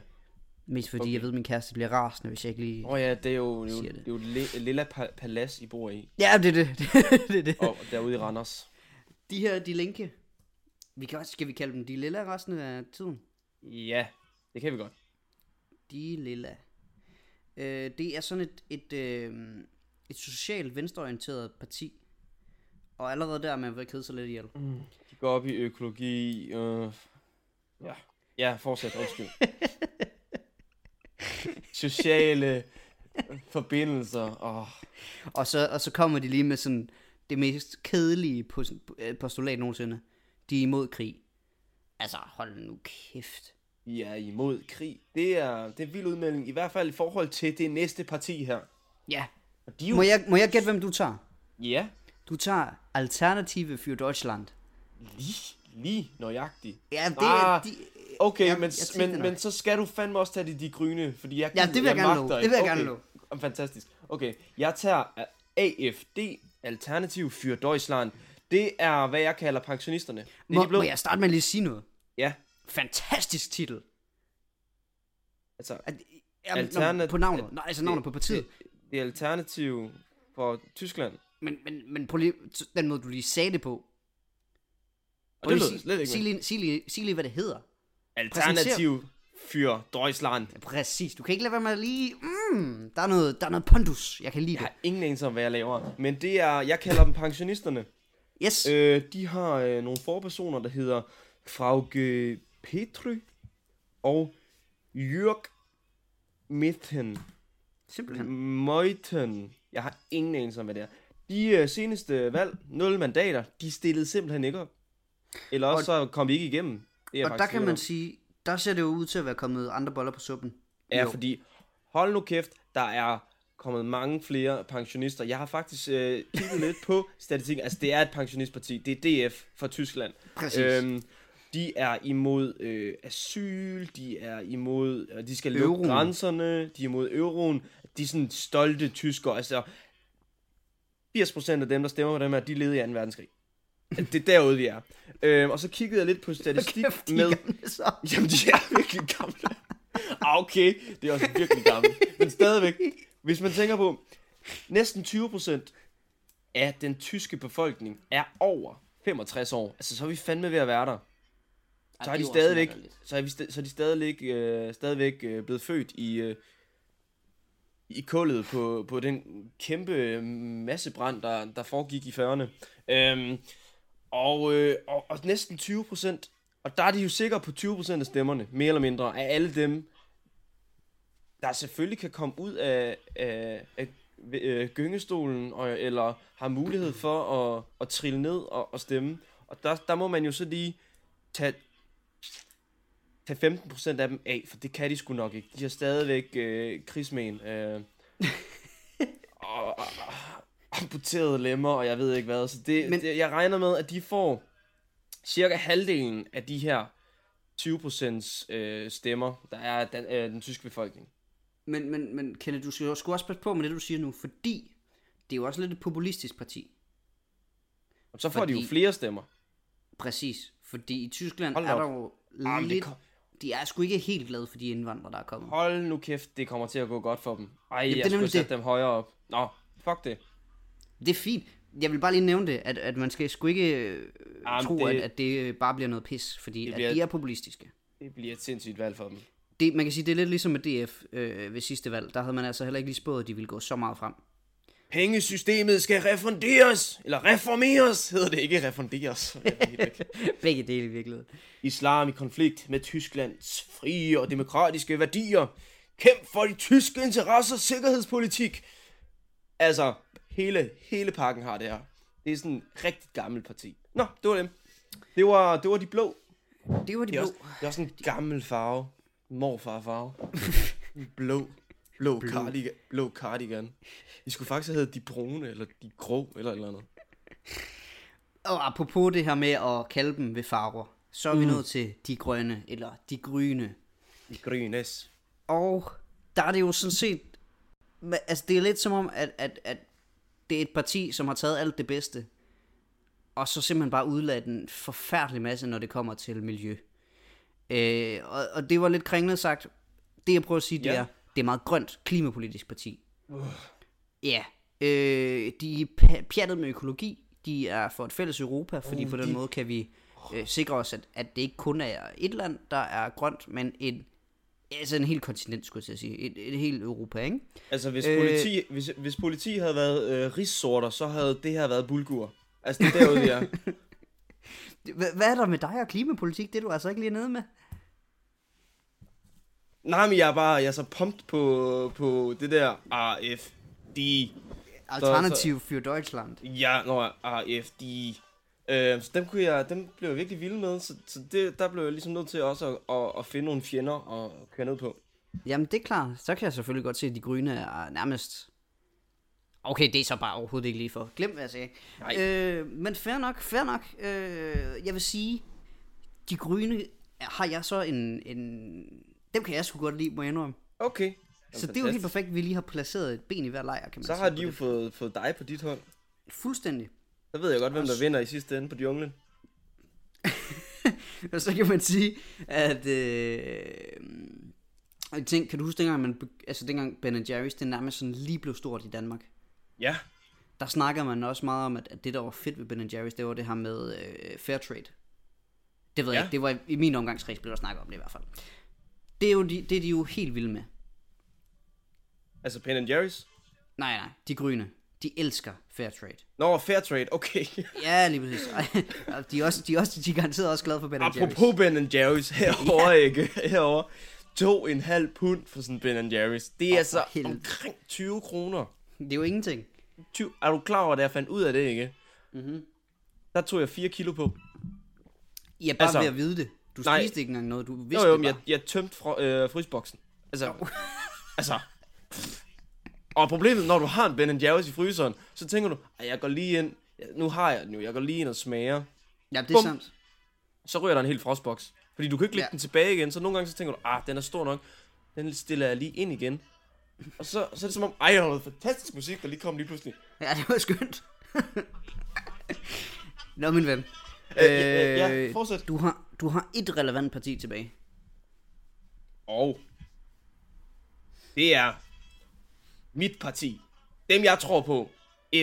Mest fordi Okay. jeg ved, at min kæreste bliver rasende, hvis jeg ikke lige... Åh oh, ja, det er jo, det er jo, det. det. er jo li- lilla pa- palads, I bor i. Ja, det er det. det, er det. Og derude i Randers. De her, de linke. Vi kan også, skal vi kalde dem de lilla resten af tiden? Ja, det kan vi godt. De lilla. Øh, det er sådan et, et, øh, et socialt venstreorienteret parti. Og allerede der er man ved at kede sig lidt ihjel. Mm. De går op i økologi. Øh... Ja. Ja, fortsæt. Undskyld. Sociale forbindelser. Åh. Og, så, og så kommer de lige med sådan det mest kedelige øh, postulat nogensinde. De er imod krig. Altså, hold nu kæft. Vi er imod krig. Det er, det er en vild udmelding. I hvert fald i forhold til det næste parti her. Ja. Og de jo... Må jeg, må jeg gætte, hvem du tager? Ja, Du tager Alternative für Deutschland. lige, lige nøjagtigt. Ja, det Ah, er... De, Okay, Jamen, men, jeg men, men så skal du fandme også tage de, de grønne, fordi jeg, Ja, det vil jeg gerne magter love. Det vil jeg okay. gerne love. Fantastisk. Okay, jeg tager AFD, Alternativ für Deutschland. Det er, hvad jeg kalder pensionisterne. Det er må, blå. må jeg starte med at lige sige noget? Ja, Fantastisk titel. altså, At, jamen, Alternat- på navnet. Nej, altså navnet på partiet. Det, det er Alternativ for Tyskland. Men, men, men på lige, den måde, du lige sagde det på. Og det lød slet ikke sig, lige, sig, lige, sig lige, hvad det hedder. Alternativ Deutschland. Ja, præcis. Du kan ikke lade være med at lige... Mm, der, er noget, der er noget pondus. Jeg kan lide Jeg det. har ingen anelse om, hvad jeg laver. Men det er, jeg kalder dem pensionisterne. Yes. Øh. De har øh, nogle forpersoner, der hedder Frauke Petry og Jørg Mithen. Simpelthen. Meuten. Jeg har ingen anelse om, hvad det er. De øh, seneste valg, 0 mandater, de stillede simpelthen ikke op. Eller også så kom vi ikke igennem. Det er jeg Og der kan man sige, der ser det jo ud til at være kommet andre boller på suppen. Ja, Jo. fordi hold nu kæft, der er kommet mange flere pensionister. Jeg har faktisk øh, kigget lidt på statistikken. Altså, det er et pensionistparti. Det er DF fra Tyskland. Præcis. Øhm, de er imod øh, asyl, de er imod, øh, de skal lukke Euroen. grænserne, de er imod euroen. De er sådan stolte tyskere. Altså, 80% af dem, der stemmer på dem her, de levede i 2. verdenskrig. Det er derude, vi er. Øhm, og så kiggede jeg lidt på statistik Kæft, de med... gamle så. Jamen, de er virkelig gamle. Ah, okay, det er også virkelig gammelt. Men stadigvæk, hvis man tænker på, næsten 20% af den tyske befolkning er over 65 år. Altså, så er vi fandme ved at være der. Så er de stadigvæk, så er, vi sta- så er de stadigvæk, øh, stadigvæk øh, blevet født i, øh, i kullet på, på den kæmpe massebrand, der, der foregik i 40'erne. Øhm, og, øh, og, og næsten 20 procent, og der er de jo sikre på 20 procent af stemmerne, mere eller mindre, af alle dem, der selvfølgelig kan komme ud af, af, af øh, gyngestolen, og, eller har mulighed for at, at trille ned og, og stemme. Og der, der må man jo så lige tage, tage 15% af dem af, for det kan de sgu nok ikke. De har stadigvæk øh, krigsmen. Øh, og, og, og amputerede lemmer, og jeg ved ikke hvad. Så det, Men- det, jeg regner med, at de får cirka halvdelen af de her 20% øh, stemmer, der er den, øh, den tyske befolkning. Men, men, men Kenneth, du skal også passe på med det, du siger nu, fordi det er jo også lidt et populistisk parti. Og så får fordi... de jo flere stemmer. Præcis. Fordi i Tyskland Hold er der jo men det lidt... kom- De er sgu ikke helt glade for de indvandrere, der er kommet. Hold nu kæft, det kommer til at gå godt for dem. Ej, er jeg skulle sætte det. dem højere op. Nå, fuck det. Det er fint. Jeg vil bare lige nævne det, at, at man skal sgu ikke øh, Jamen, tro, det- at, at det bare bliver noget pis, fordi Det bliver- at de er populistiske. Det bliver et sindssygt valg for dem. Det, man kan sige, det er lidt ligesom med DF øh, ved sidste valg. Der havde man altså heller ikke lige spået, at de ville gå så meget frem. Pengesystemet skal refunderes, eller reformeres, hedder det ikke refunderes. Er. Begge dele i virkeligheden. Islam i konflikt med Tysklands frie og demokratiske værdier. Kæmp for de tyske interesser, sikkerhedspolitik. Altså, hele, hele pakken har det her. Det er sådan en rigtig gammel parti. Nå, det var dem. Det var, det var de blå. Det var de Det er, blå. også, det er også en gammel farve. Morfar farve. blå. Blå, cardigan, blå cardigan. De skulle faktisk have heddet de brune, eller de grå, eller et eller andet. Og apropos det her med at kalde dem ved farver, så er vi nået til de grønne, eller de gryne. De grønnes. Og der er det jo sådan set, altså det er lidt som om, at, at, at det er et parti, som har taget alt det bedste, og så simpelthen bare udladt en forfærdelig masse, når det kommer til miljø. Øh, og, og det var lidt kringlet sagt. Det jeg prøver at sige, det Ja. er, det er meget grønt klimapolitisk parti. Ja, øh, de er pjattet med økologi, de er for et fælles Europa, fordi Uh, på den de- måde kan vi øh, sikre os, at, at det ikke kun er et land, der er grønt, men en, altså en hel kontinent, skulle jeg sige. Et, et helt Europa, ikke? Altså, hvis Øh. politi, hvis, hvis politi havde været øh, rissorter, så havde det her været bulgur. Altså, det er derude, er. H- hvad er der med dig og klimapolitik? Det er du altså ikke lige nede med. Nej, men jeg er bare jeg er så pumped på, på det der AFD. Alternativ für Deutschland. Ja, når AFD. Øh, så dem, kunne jeg, dem blev jeg virkelig vild med, så, så det, der blev jeg ligesom nødt til også at, at, at finde nogle fjender og køre ned på. Jamen, det er klart. Så kan jeg selvfølgelig godt se, at de grønne er nærmest... Okay, det er så bare overhovedet ikke lige for. Glem, hvad jeg sagde. Nej. Øh, men fair nok, fair nok. Øh, jeg vil sige, de grønne har jeg så en, en... Dem kan jeg sgu godt lide, må jeg indrømme. Okay. Jamen, Så det er jo helt perfekt, at vi lige har placeret et ben i hver lejr, kan man Så sige har de jo fået, fået dig på dit hold. Fuldstændig. Så ved jeg godt, hvem der vinder i sidste ende på junglen. Og så kan man sige, at... Øh, jeg tænker, kan du huske dengang, man, altså dengang Ben Jerry's, det nærmest sådan lige blev stort i Danmark? Ja. Der snakker man også meget om, at, at det der var fedt ved Ben Jerry's, det var det her med øh, fair trade. Det ved jeg Ja. ikke, det var i min omgangskreds, blev der snakket om det i hvert fald. Det er, jo de, det er de jo helt vilde med. Altså Ben Jerry's. Nej, nej, de grønne, de elsker fair trade. Nå, fair trade, okay. Ja, lige præcis. De er, også, de er, også, de er garanteret også glade for Ben Jerry's. Apropos Ben Jerry's herovre, ikke? Herovre. To en halv pund for sådan Ben Jerry's. Det er Åh, altså helvede. omkring 20 kroner. Det er jo ingenting. 20, er du klar over, at jeg fandt ud af det, ikke? Mm-hmm. Der tog jeg 4 kilo på. Ja, bare Altså, ved at vide det. Du nej. spiste ikke engang noget, du vidste Jo, jo, det bare. jeg, jeg tømte fra, øh, frysboksen. Altså, altså. Og problemet, når du har en Ben Jerry's i fryseren, så tænker du, at jeg går lige ind, nu har jeg den jo, jeg går lige ind og smager. Ja, det er Bum. sandt. Så ryger der en hel frostboks. Fordi du kan ikke lægge Ja. den tilbage igen, så nogle gange så tænker du, ah, den er stor nok. Den stiller jeg lige ind igen. Og så, så er det som om, ej, der er noget fantastisk musik, der lige kom lige pludselig. Ja, det var skønt. Nå, min ven. Øh, ja, ja, fortsæt. Du har, du har et relevant parti tilbage. Og det er mit parti. Dem jeg tror på.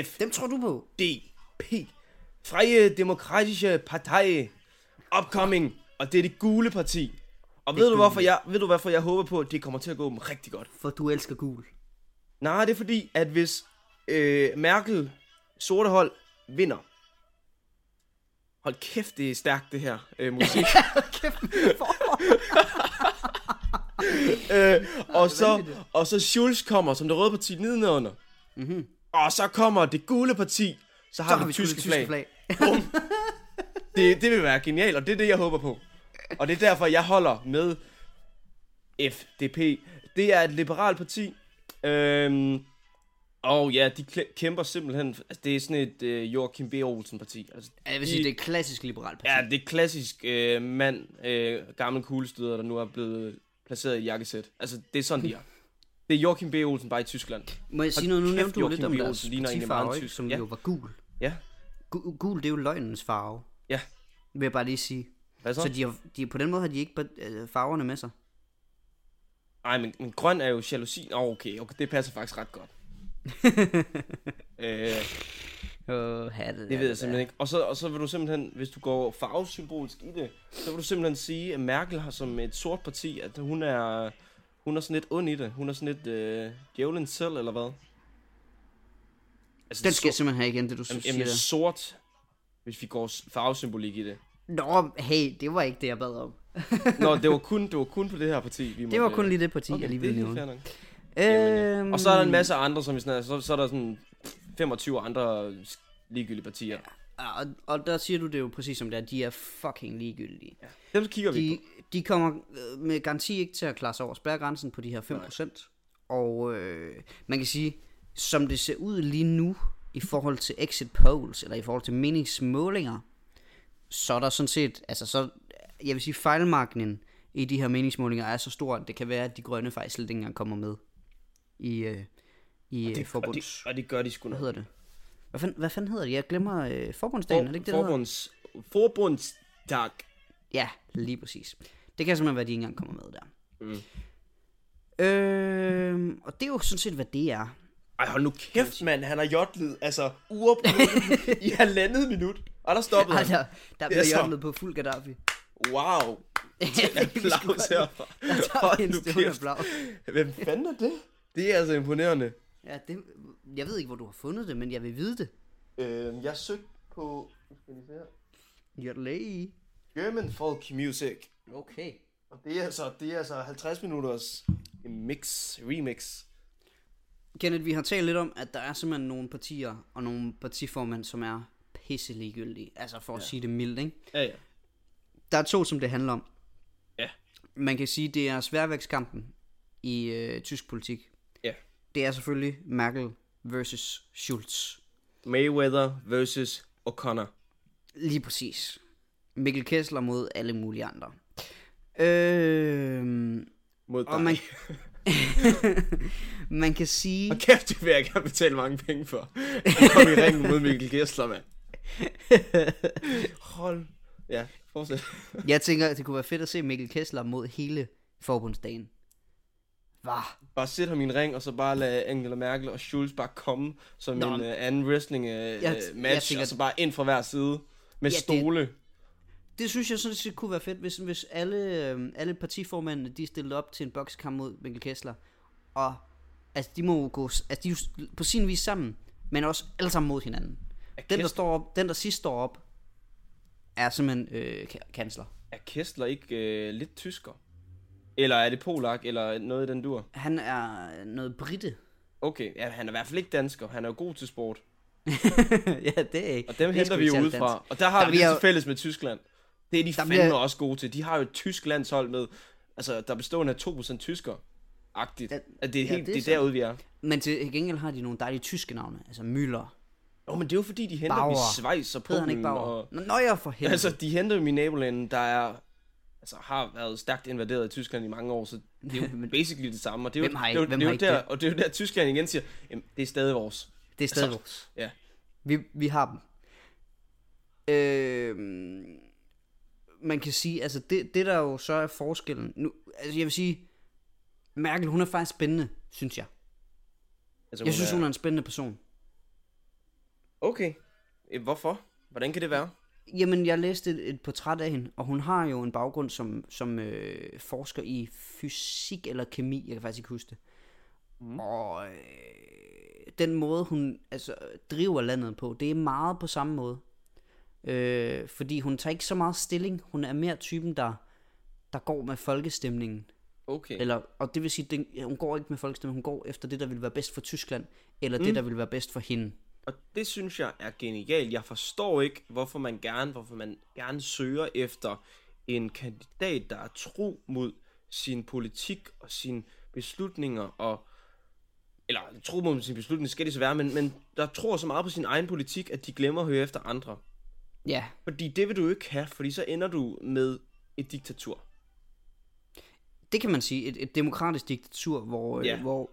F. Dem tror du på? DP. Freie Demokratische Partei. Upcoming. Og det er det gule parti. Og ved du, hvorfor jeg, ved du, hvorfor jeg håber på, at det kommer til at gå dem rigtig godt? For du elsker gul. Nej, det er fordi, at hvis øh, Merkel, sorte hold, vinder. Hold kæft, det er stærkt, det her øh, musik. øh, og, så, og så Schulz kommer som det røde parti nedenunder. Mm-hmm. Og så kommer det gule parti. Så har Så vi har vi tyske, det flag. flag. Bum. det, det vil være genialt, og det er det, jeg håber på. Og det er derfor, jeg holder med FDP. Det er et liberalt parti. Øhm, og ja, de kæmper simpelthen... Altså, det er sådan et øh, Joachim B. Olsen-parti. Altså, Ja, jeg vil de- sige, det er et klassisk liberalt parti. Ja, det er klassisk øh, mand, øh, gammel kuglestøder, der nu er blevet placeret i jakkesæt. Altså, det er sådan, de er. Det er Joachim B. Olsen bare i Tyskland. Må jeg sige noget? Nu nævnte du lidt om deres en ikke? som Ja. jo var gul. Ja, Gu- Gul, det er jo løgnens farve, ja. vil jeg bare lige sige. Hvad så? Så de har, de, på den måde har de ikke øh, farverne med sig. Ej, men, men grøn er jo jalousi. Åh, oh, okay, okay, det passer faktisk ret godt. øh, Uh, have det. Det ved jeg simpelthen ikke. Og så, og så vil du simpelthen, hvis du går farvesymbolisk i det, så vil du simpelthen sige, at Merkel har som et sort parti, at hun er, hun er sådan lidt ond i det. Hun er sådan lidt øh, djævlen selv, eller hvad? Altså, Den skal jeg simpelthen have igen, det du jamen, siger jamen, sort, hvis vi går farvesymbolik i det. Nå, hey, det var ikke det, jeg bad om. Nå, det var kun, det var kun på det her parti, vi Det var måtte- kun lige det parti, Okay, jeg lige ville nævne. Øhm, Og så er der en masse andre, som vi sådan, så, så er der sådan 25 andre ligegyldige partier. Og, og der siger du det jo præcis som det er, de er fucking ligegyldige. Dem kigger vi De, på. de kommer øh, med garanti ikke til at klare sig over spærregrænsen på de her 5%. Og øh, man kan sige, som det ser ud lige nu, i forhold til exit polls, eller i forhold til meningsmålinger, så er der sådan set, altså så, jeg vil sige, fejlmarkningen i de her meningsmålinger er så stor, at det kan være, at de grønne faktisk slet ikke engang kommer med i, øh, i Det, øh, og, det, forbunds... og det gør de sgu Hvad nok. hedder det? Hvad fanden, hvad fanden hedder det? Jeg glemmer øh, forbundsdagen, er det ikke det, der? Forbunds, forbundsdag. Ja, lige præcis. Det kan simpelthen være, at de ikke engang kommer med der. Mm. Øh, og det er jo sådan set, hvad det er. Ej, hold nu kæft, mand. Han har jodlet, altså, uopnået i halvandet minut. Og der stoppede Ej, han. der, der er bliver så- jørnet på fuld Gaddafi. Wow. Applaus herfra. Der tager vi en stående applaus. Hvem fanden er det? Det er altså imponerende. Ja, det, jeg ved ikke, hvor du har fundet det, men jeg vil vide det. Øh, jeg søgte på nu skal vi se her. Jodley. German Folk Music. Okay. Og det er altså, det er altså 50 minutters mix, remix. Kenneth, vi har talt lidt om, at der er simpelthen nogle partier og nogle partiformænd, som er pisse ligegyldige. Altså for at ja. sige det mildt, ikke? Ja, ja. Der er to, som det handler om. Ja. Man kan sige, det er sværvægtskampen i øh, tysk politik. Det er selvfølgelig Merkel versus Schulz. Mayweather versus O'Connor. Lige præcis. Mikkel Kessler mod alle mulige andre. Øh, Mod dig. og man, man kan sige... Og kæft, det vil jeg gerne betale mange penge for. Jeg kom i ringen mod Mikkel Gessler, mand. Hold. Ja, fortsæt. Jeg tænker, det kunne være fedt at se Mikkel Kessler mod hele forbundsdagen. Var. Bare sæt ham i en ring, og så bare lade Angela Merkel og Schulz bare komme som Nå, en uh, anden wrestling uh, jeg- jeg match, tænker- og så bare ind fra hver side med Ja, det- stole. Det synes jeg sådan set kunne være fedt, hvis, hvis alle, øhm, alle partiformændene, de stillede op til en bokskamp mod Mikkel Kessler. Og altså, de må jo gå, altså, de er jo på sin vis sammen, men også alle sammen mod hinanden. Den, der står op, den, der sidst står op, er simpelthen øh, ka- kansler. Er Kessler ikke uh, lidt tysker? Eller er det Polak, eller noget i den dur? Han er noget britte. Okay, ja, han er i hvert fald ikke dansker. Han er jo god til sport. ja, det er ikke. Og dem det er henter vi jo ikke ud særlig fra. dansk. Og der har Der vi det jo- til fælles med Tyskland. Det er de Der fandme bliver- også gode til. De har jo et tysk landshold med, altså der bestående af 2% tysker. Agtigt. Ja, at det er, ja, helt, det er det er derude, vi er. Men til gengæld har de nogle dejlige tyske navne. Altså Müller. Åh, men det er jo fordi, de henter dem Bauer. i Schweiz og Hedder han ikke Polen. Bauer? Og, Nå, jeg for helvede. altså, de henter dem i nabolandet, der er altså, har været stærkt invaderet af Tyskland i mange år, så det er jo basically det samme. Og det er jo, det er det er jo der, det? og det er jo der, Tyskland igen siger, jamen, det er stadig vores. det er stadig altså- vores. Ja. Vi, vi har dem. Øh, man kan sige, altså det, det der jo så er forskellen. Nu, altså jeg vil sige, Merkel, hun er faktisk spændende, synes jeg. Altså, Jeg synes, hun er en spændende person. Okay. Eh, Hvorfor? Hvordan kan det være? Jamen, jeg læste et, et portræt af hende, og hun har jo en baggrund som, som øh, forsker i fysik eller kemi, jeg kan faktisk ikke huske det. Mm. Og øh, den måde, hun altså, driver landet på, det er meget på samme måde. Øh, fordi hun tager ikke så meget stilling, hun er mere typen, der, der går med folkestemningen. Okay. Eller, og det vil sige, den, hun går ikke med folkestemningen, hun går efter det, der vil være bedst for Tyskland, eller mm. det, der vil være bedst for hende. Og det synes jeg er genialt. Jeg forstår ikke, hvorfor man gerne, hvorfor man gerne søger efter en kandidat, der er tro mod sin politik og sine beslutninger og eller tro mod sin beslutning skal det så være, men, men der tror så meget på sin egen politik, at de glemmer at høre efter andre. Ja, Fordi det vil du ikke have, fordi så ender du med et diktatur. det kan man sige. Et, et demokratisk diktatur, hvor, Ja. ja. hvor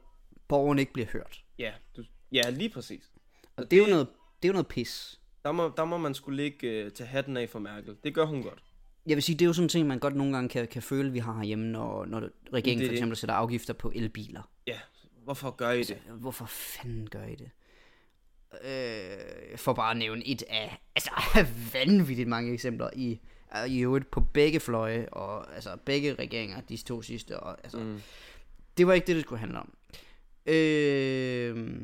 borgerne ikke bliver hørt. Ja, du, ja lige præcis. Og det er jo noget, det er jo noget pis. Der må, der må man skulle ligge uh, til hatten af for Merkel. Det gør hun godt. Jeg vil sige, det er jo sådan en ting, man godt nogle gange kan, kan føle, vi har herhjemme, når, når regeringen Det for det. eksempel sætter afgifter på elbiler. Ja, hvorfor gør I det? Hvorfor fanden gør I det? Øh, for bare at nævne et af altså, vanvittigt mange eksempler i, øh, i øvrigt på begge fløje, og altså begge regeringer, de to sidste. Og, altså, mm. Det var ikke det, det skulle handle om. Øh,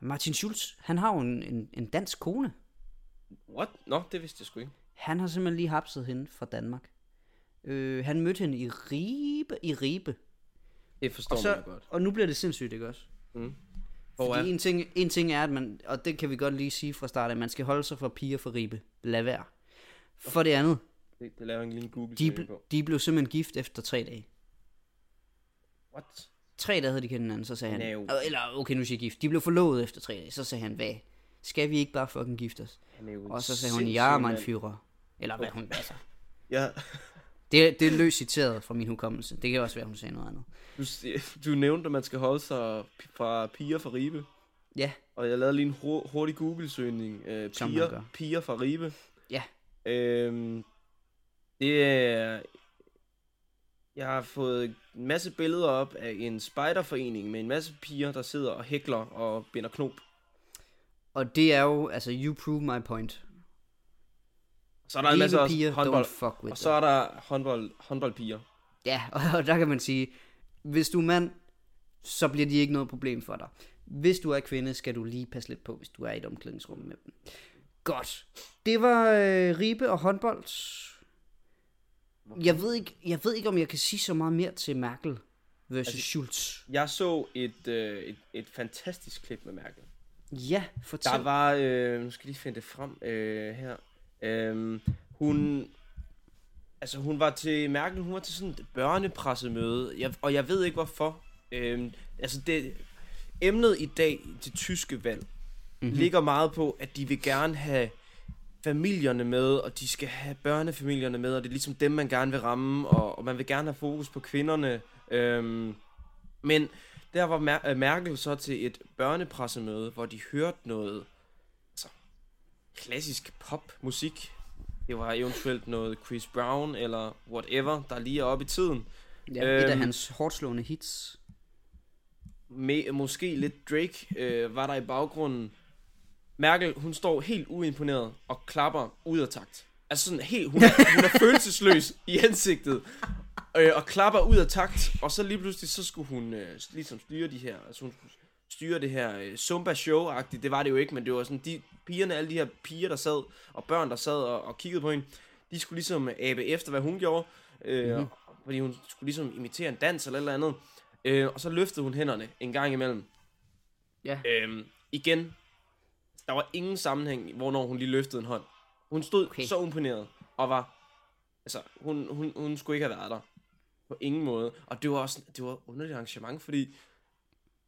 Martin Schulz, han har jo en, en, en dansk kone. What? Nå, det vidste jeg sgu ikke. Han har simpelthen lige hapset hende fra Danmark. Øh, han mødte hende i Ribe. I Ribe. Det forstår Og, man så, jo godt. og nu bliver det sindssygt, ikke også? Hvor Fordi er- en ting, en ting er, at man, og det kan vi godt lige sige fra start, at man skal holde sig for piger for Ribe. Lad være. For det andet, Det, det laver en lille google de, på. de blev simpelthen gift efter tre dage. What? Tre dage havde de kendt hinanden, så sagde han, No. "Åh, eller okay, nu siger gift. De blev forlovet efter tre dage, så sagde han, hvad? Skal vi ikke bare fucking gifte os? Og så sagde hun, ja, mand. mein Führer. Eller hvad hun, altså. Ja, Det, det er løst citeret fra min hukommelse. Det kan også være, hun sagde noget andet. du, du nævnte, at man skal holde sig fra piger fra Ribe. Ja, Og jeg lavede lige en hur- hurtig Google-søgning. Øh, man piger, piger fra Ribe. ja. Øhm, det er... Jeg har fået en masse billeder op af en spejderforening med en masse piger, der sidder og hækler og binder knop. Og det er jo, altså, you prove my point. Så er der en masse også piger, håndbold. don't fuck with Og så er der håndbold, håndboldpiger. Ja, og der kan man sige, hvis du er mand, så bliver de ikke noget problem for dig. Hvis du er kvinde, skal du lige passe lidt på, hvis du er i et omklædningsrum med dem. Godt. Det var øh, Ribe og håndbold. Jeg ved, ikke, jeg ved ikke, om jeg kan sige så meget mere til Merkel versus altså, Schulz. Jeg så et, øh, et, et fantastisk klip med Merkel. Ja, fortæl. Der var, øh, nu skal jeg lige finde det frem øh, her. Øh, hun, altså hun var til, Merkel, hun var til sådan et børnepressemøde, jeg, og jeg ved ikke hvorfor. Øh, altså det, emnet i dag, det tyske valg, mm-hmm. ligger meget på, at de vil gerne have familierne med, og de skal have børnefamilierne med, og det er ligesom dem, man gerne vil ramme, og, og man vil gerne have fokus på kvinderne. Øhm, men der var Mer- øh, Merkel så til et børnepressemøde, hvor de hørte noget altså, klassisk popmusik. Det var eventuelt noget Chris Brown eller whatever, der lige er oppe i tiden. ja, et af øhm, hans hårdt slående hits. Med, måske lidt Drake øh, var der i baggrunden. Merkel, hun står helt uimponeret og klapper ud af takt. Altså sådan helt, hun er, hun er følelsesløs i ansigtet. Øh, og klapper ud af takt. Og så lige pludselig, så skulle hun øh, ligesom styre de her, altså hun skulle styre det her øh, Zumba show-agtigt. Det var det jo ikke, men det var sådan, de pigerne, alle de her piger, der sad, og børn, der sad og, og kiggede på hende, de skulle ligesom abe efter, hvad hun gjorde. Øh, mm-hmm. Fordi hun skulle ligesom imitere en dans eller et eller andet. Øh, og så løftede hun hænderne en gang imellem. Ja. Øhm, igen, der var ingen sammenhæng, hvornår hun lige løftede en hånd. Hun stod Okay. så imponeret, og var, altså, hun, hun, hun skulle ikke have været der. På ingen måde. Og det var også, det var underligt arrangement, fordi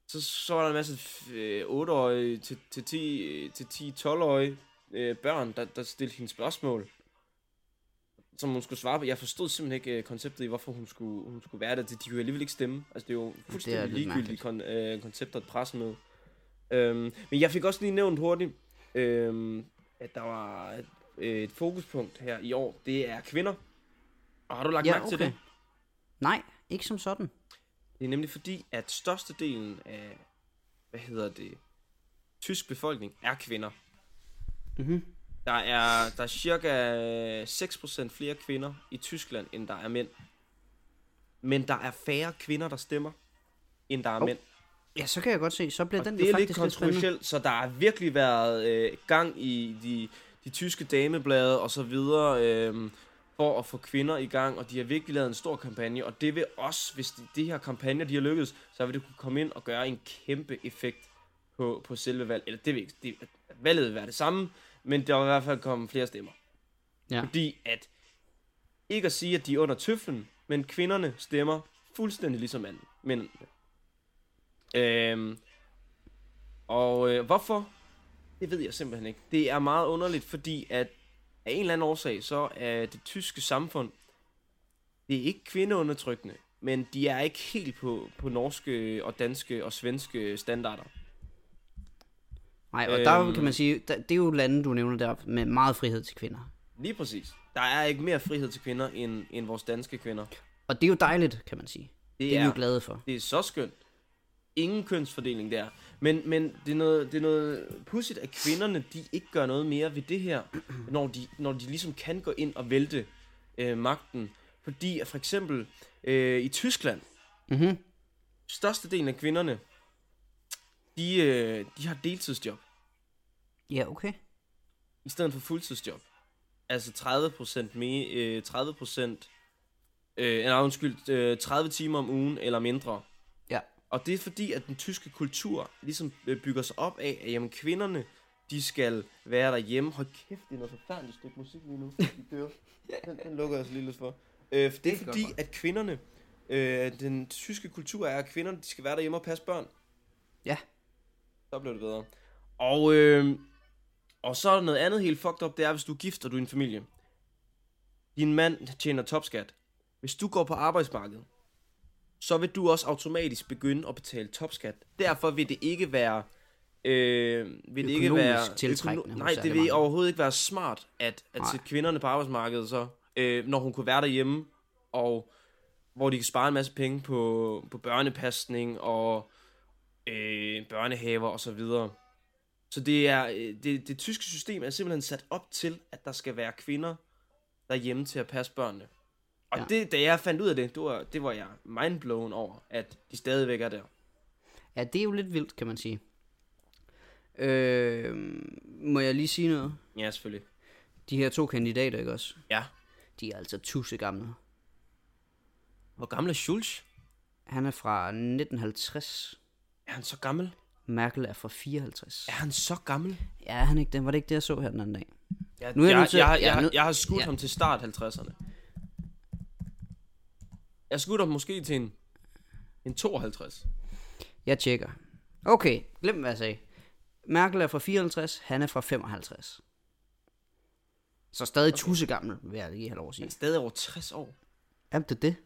så, så var der en masse øh, 8-årige til, til 10, øh, til 10-12-årige øh, børn, der, der stillede hende spørgsmål, som hun skulle svare på. Jeg forstod simpelthen ikke øh, konceptet i, hvorfor hun skulle, hun skulle være der. De kunne jo alligevel ikke stemme. Altså, det er jo fuldstændig lidt ligegyldigt kon, øh, koncept og et pressemøde. Øhm, men jeg fik også lige nævnt hurtigt, øhm, at der var et, et fokuspunkt her i år. Det er kvinder. Og har du lagt Ja, mærke til okay. det? Nej, ikke som sådan. Det er nemlig fordi, at størstedelen af, hvad hedder det, tysk befolkning er kvinder. Mhm. Der er, der er cirka 6% flere kvinder i Tyskland, end der er mænd. Men der er færre kvinder, der stemmer, end der er oh. mænd. Ja, så kan jeg godt se. Så bliver Og den det jo er lidt faktisk lidt kontroversielt, så der har virkelig været øh, gang i de, de tyske dameblade og så videre, øh, for at få kvinder i gang, og de har virkelig lavet en stor kampagne, og det vil også, hvis de, de her kampagner, de har lykkedes, så vil det kunne komme ind og gøre en kæmpe effekt på, på selve valg. Eller det vil ikke, det, valget vil være det samme, men der vil i hvert fald komme flere stemmer. Ja. Fordi at, ikke at sige, at de er under tøflen, men kvinderne stemmer fuldstændig ligesom manden. Men, øhm, og øh, hvorfor? Det ved jeg simpelthen ikke. Det er meget underligt, fordi at af en eller anden årsag, så er det tyske samfund, det er ikke kvindeundertrykkende, men de er ikke helt på, på norske og danske og svenske standarder. Nej, og der Øhm. kan man sige, der, det er jo lande, du nævner der, med meget frihed til kvinder. Lige præcis. Der er ikke mere frihed til kvinder, end, end vores danske kvinder. Og det er jo dejligt, kan man sige. Det, det er vi jo glade for. Det er så skønt. Ingen kønsfordeling der. Men, men det, er noget, det er noget pudsigt, at kvinderne de ikke gør noget mere ved det her, når de, når de ligesom kan gå ind og vælte øh, magten. Fordi at for eksempel øh, i Tyskland, Mhm. størstedelen af kvinderne, de, øh, de har deltidsjob Ja, okay. i stedet for fuldtidsjob. Altså 30% mere, øh, 30%, øh, nej, undskyld, øh, 30 timer om ugen eller mindre. Og det er fordi, at den tyske kultur ligesom øh, bygger sig op af, at jamen, kvinderne, de skal være derhjemme. Hold kæft, det er noget forfærdeligt stykke musik lige nu. De kører. Den, den lukker jeg så lige lidt for. Øh, for det er fordi, at kvinderne, øh, den tyske kultur er, at kvinderne, de skal være derhjemme og passe børn. Ja. Så blev det bedre. Og, øh, og så er der noget andet helt fucked up, det er, hvis du er gift og du er en familie. Din mand tjener topskat. Hvis du går på arbejdsmarkedet, så vil du også automatisk begynde at betale topskat. Derfor vil det ikke være... Øh, vil det ikke være tiltrækkende hos nej, det vil overhovedet ikke være smart at, at Nej. sætte kvinderne på arbejdsmarkedet så, øh, når hun kunne være derhjemme, og hvor de kan spare en masse penge på, på børnepasning og øh, børnehaver og så videre. Så det er øh, det, det tyske system er simpelthen sat op til, at der skal være kvinder derhjemme til at passe børnene. Og Ja. ja. det, da jeg fandt ud af det, det var, det var jeg mindblown over, at de stadigvæk er der. Ja, det er jo lidt vildt, kan man sige. Øh, må jeg lige sige noget? Ja, selvfølgelig. De her to kandidater, ikke også? Ja. De er altså tusse gamle. Hvor gammel er Schulz? Han er fra 1950. Er han så gammel? Merkel er fra 54. Er han så gammel? Ja, han ikke det? Var det ikke det, jeg så her den anden dag? Jeg, Nu er jeg jeg, til- jeg, jeg, ja, jeg, nu- jeg har skudt ja. ja. ham til start 50'erne. Jeg ham måske til en, en 52. Jeg tjekker. Okay, glem hvad jeg sagde. Merkel er fra 54, han er fra 55. Så stadig okay. tusse gammel, vil jeg lige have lov at sige. Han er stadig over 60 år. Er det det?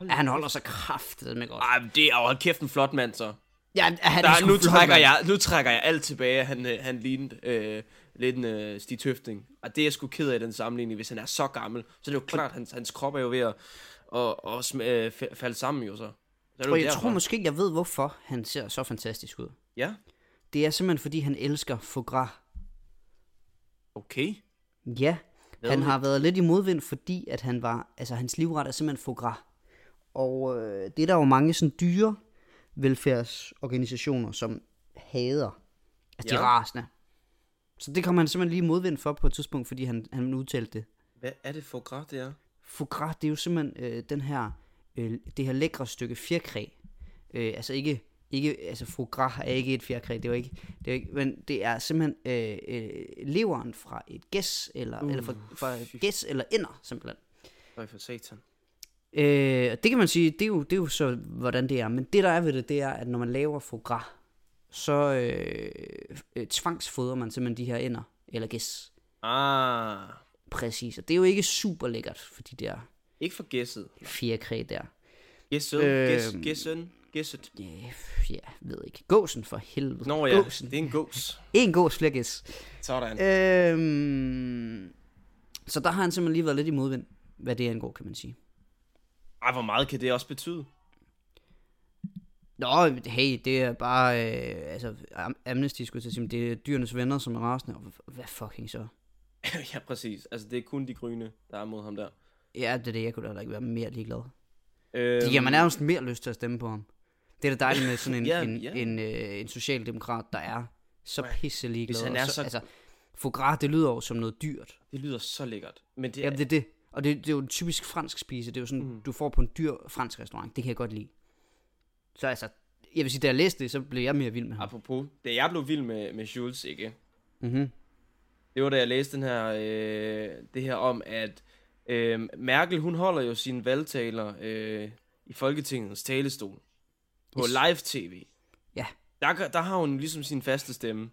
Ja, han holder sig kraftigt med godt. Ej, det er jo hold kæft en flot mand, så. Ja, han er Der, nu, flot, trækker mand. jeg, nu trækker jeg alt tilbage. Han, øh, han lignede øh, lidt en øh, Stig Tøfting. Og det er jeg sgu ked af den sammenligning, hvis han er så gammel. Så det er jo klart, hans, hans krop er jo ved at, at, sm- øh, fa- falde sammen jo så. så er Og jeg derfor. tror måske, jeg ved, hvorfor han ser så fantastisk ud. Ja, Det er simpelthen, fordi han elsker foie gras. okay. Ja, Hvad han har været lidt i modvind, fordi at han var, altså hans livret er simpelthen foie gras. Og øh, det er der jo mange sådan dyre velfærdsorganisationer, som hader. Altså ja. de Ja. rasende. Så det kom han simpelthen lige modvind for på et tidspunkt, fordi han, han udtalte det. Hvad er det for græs, det er? Foie gras, det er jo simpelthen øh, den her, øh, det her lækre stykke fjerkræ. Øh, altså ikke, ikke, altså foie gras er ikke et fjerkræ, det er jo ikke, det er ikke men det er simpelthen øh, øh, leveren fra et gæs, eller, uh, eller fra, fra gæs eller ender, simpelthen. Øj for satan. Øh, det kan man sige, det er, jo, det er jo så, hvordan det er. Men det, der er ved det, det er, at når man laver foie gras, så øh, øh, tvangsfodrer man simpelthen de her ender, eller gæs. Ah, Præcis, og det er jo ikke super lækkert for de der ikke for gæsset. fjerkræ der. Gæsset, Øhm. gæs, gæssen, gæsset. Ja, ja, ved ikke. Gåsen for helvede. Nå ja, Gåsen. det er en gås. En gås, flere gæs. Sådan. Øhm, så der har han simpelthen lige været lidt i modvind, hvad det angår, kan man sige. Ej, hvor meget kan det også betyde? Nå, hey, det er bare, øh, altså, Am- Amnesty skulle jeg til at sige, det er dyrenes venner, som er rasende, hvad fucking så? ja, præcis. Altså, det er kun de grønne, der er mod ham der. Ja, det er det, jeg kunne da ikke være mere ligeglad. Øhm, Det giver mig nærmest mere lyst til at stemme på ham. Det er da dejligt med sådan en, Ja, en, ja. en, øh, en socialdemokrat, der er så pisse ligeglad. Han er og så- Altså, foie gras, det lyder jo som noget dyrt. Det lyder så lækkert. Men det Ja, er, det er det. Og det, det er jo en typisk fransk spise. Det er jo sådan, mm. du får på en dyr fransk restaurant. Det kan jeg godt lide. Så altså, jeg vil sige, da jeg læste det, så blev jeg mere vild med ham. apropos, da jeg blev vild med, med Schulz, ikke? Mm-hmm. Det var da jeg læste den her, øh, det her om, at øh, Merkel, hun holder jo sine valgtaler øh, i Folketingets talestol. På Yes. live-tv. Ja. Der, der har hun ligesom sin faste stemme.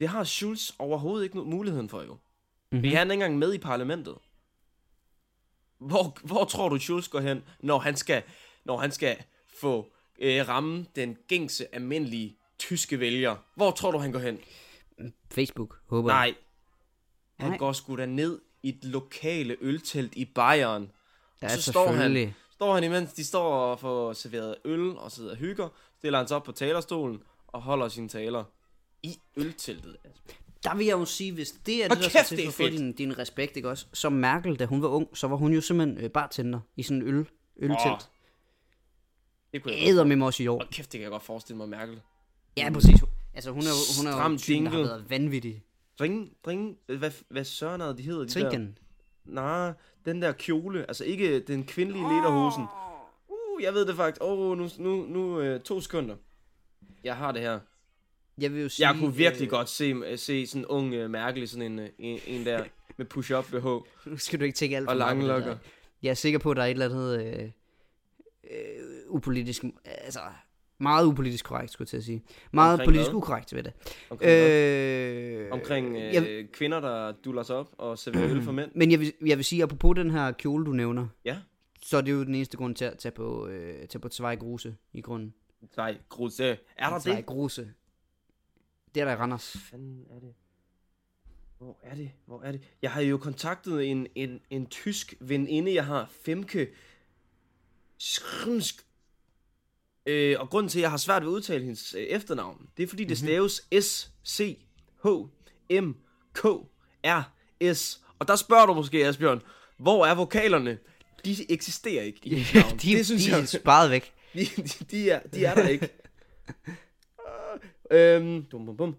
Det har Schulz overhovedet ikke muligheden for, jo. Mm-hmm. Han er ikke engang med i parlamentet. Hvor, hvor tror du, Schulz går hen, når han skal, når han skal få øh, ramme den gængse, almindelige tyske vælger? Hvor tror du, han går hen? Facebook, håber jeg. Nej. Han Nej. går sgu da ned i et lokale øltelt i Bayern. Ja, så står han, står han imens de står og får serveret øl og sidder og hygger, stiller han sig op på talerstolen og holder sine taler i ølteltet. Der vil jeg jo sige, hvis det er det, der skal til for at få din, din respekt, ikke også? Som Merkel, da hun var ung, så var hun jo simpelthen øh, bartender i sådan en øl, øltelt. Åh, Det kunne jeg. Æder med mig også i år. Hold kæft, det kan jeg godt forestille mig, Merkel. Ja, præcis. Altså, hun er jo, hun er jo typen, der har været vanvittig. Dring, dring, hvad, hvad søren er de hedder? De der? Trinken. Nej, den der kjole, altså ikke den kvindelige lederhosen. Uh, jeg ved det faktisk. Åh, oh, nu, nu, nu øh, to sekunder. Jeg har det her. Jeg vil jo sige... Jeg kunne virkelig øh, godt se, se sådan en ung uh, Merkel i sådan en, øh, en, en der med push-up BH Nu skal du ikke tænke alt for og lange lokker. der. Jeg er sikker på, at der er et eller andet øh, øh, upolitisk... Altså, meget upolitisk korrekt, skulle jeg til at sige. Meget Omkring politisk hvad? ukorrekt ved det. Omkring, øh, omkring øh, jeg, kvinder, der duller sig op og serverer øl for mænd. men jeg vil, jeg vil sige, apropos den her kjole, du nævner, Ja, så er det jo den eneste grund til at tage på, øh, tage på Tvej Gruse i grunden. nej, grus. Er der Tvej det? Gruse. Det er der i Randers. fanden er det? Hvor er det? Hvor er det? Jeg har jo kontaktet en, en, en tysk veninde, jeg har, Femke Skrinsk. Øh, og grunden til, at jeg har svært ved at udtale hendes øh, efternavn, det er fordi, det staves S-C-H-M-K-R-S. Og der spørger du måske, Asbjørn, hvor er vokalerne? De eksisterer ikke i navn. de, det synes de jeg, er sparet væk. de, de, de, er, de er der ikke. øhm, bum, bum, bum.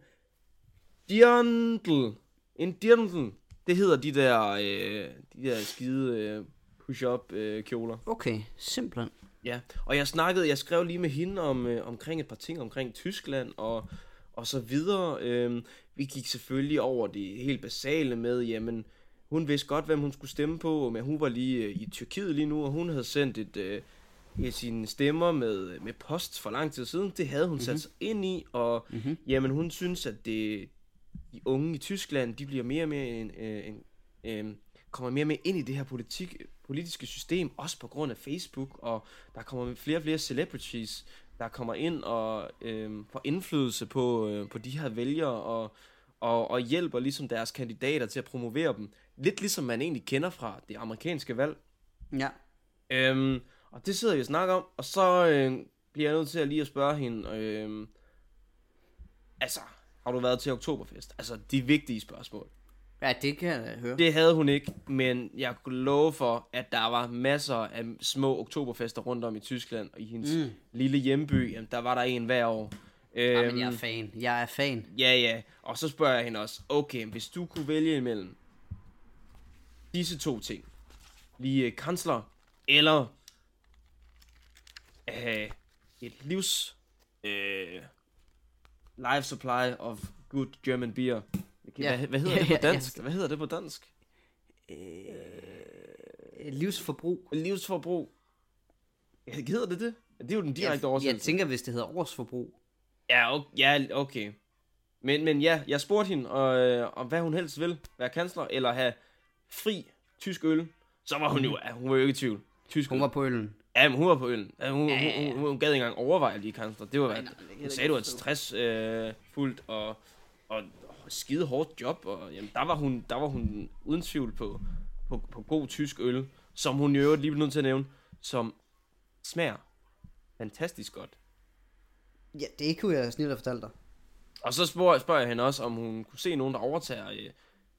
Dirndl. En dirndl. Det hedder de der, øh, de der skide øh, push-up øh, kjoler. Okay, simpelthen. Ja, og jeg snakkede, jeg skrev lige med hende om, øh, omkring et par ting omkring Tyskland og, og så videre. Øhm, vi gik selvfølgelig over det helt basale med, jamen, hun vidste godt, hvem hun skulle stemme på, men hun var lige øh, i Tyrkiet lige nu, og hun havde sendt et, øh, et sine stemmer med, med post for lang tid siden. Det havde hun mm-hmm. sat sig ind i, og mm-hmm. jamen, hun synes, at det, de unge i Tyskland, de bliver mere og mere en, øh, en, øh, kommer mere og mere ind i det her politik, politiske system, også på grund af Facebook, og der kommer flere og flere celebrities, der kommer ind og øh, får indflydelse på, øh, på de her vælgere, og, og, og hjælper ligesom deres kandidater til at promovere dem. Lidt ligesom man egentlig kender fra det amerikanske valg. Ja. Øhm, og det sidder vi og snakker om, og så øh, bliver jeg nødt til at lige at spørge hende, øh, altså, har du været til oktoberfest? Altså, de vigtige spørgsmål. Ja, det kan jeg høre. Det havde hun ikke, men jeg kunne love for, at der var masser af små oktoberfester rundt om i Tyskland, og i hendes mm. lille hjemby, jamen, der var der en hver år. Ja, men jeg er Øhm, fan. Jeg er fan. Ja, ja. Og så spørger jeg hende også, okay, hvis du kunne vælge imellem disse to ting, lige øh, kansler, eller have et livs øh, life supply of good German beer. Ja. Hvad, hvad hedder det på ja, dansk? Hvad hedder det på dansk? Øh, Livsforbrug. Livsforbrug. Ja, hedder det det? Det er jo den direkte jeg, jeg oversættelse. tænker, hvis det hedder årsforbrug. Ja, okay, ja, okay. Men, men ja, jeg spurgte hende, og, om hvad hun helst vil. Være kansler, eller have fri tysk øl. Så var hun jo, ja, hun var jo ikke i tvivl. Tysk Hun var på øllen. Ja, men hun var på øllen. Ja, hun, Ja, ja, ja. Hun, hun, hun, gad ikke engang overveje at blive kansler. Det var, Nej, nej, hun jeg sagde, det var stressfuldt øh, fuldt og, og, og skide hårdt job. Og, jamen, der, var hun, der var hun uden tvivl på, på, på god tysk øl, som hun øvrigt lige blev nødt til at nævne, som smager fantastisk godt. Ja, det kunne jeg snilt have fortalt dig. Og så spørger, spørger jeg hende også, om hun kunne se nogen, der overtager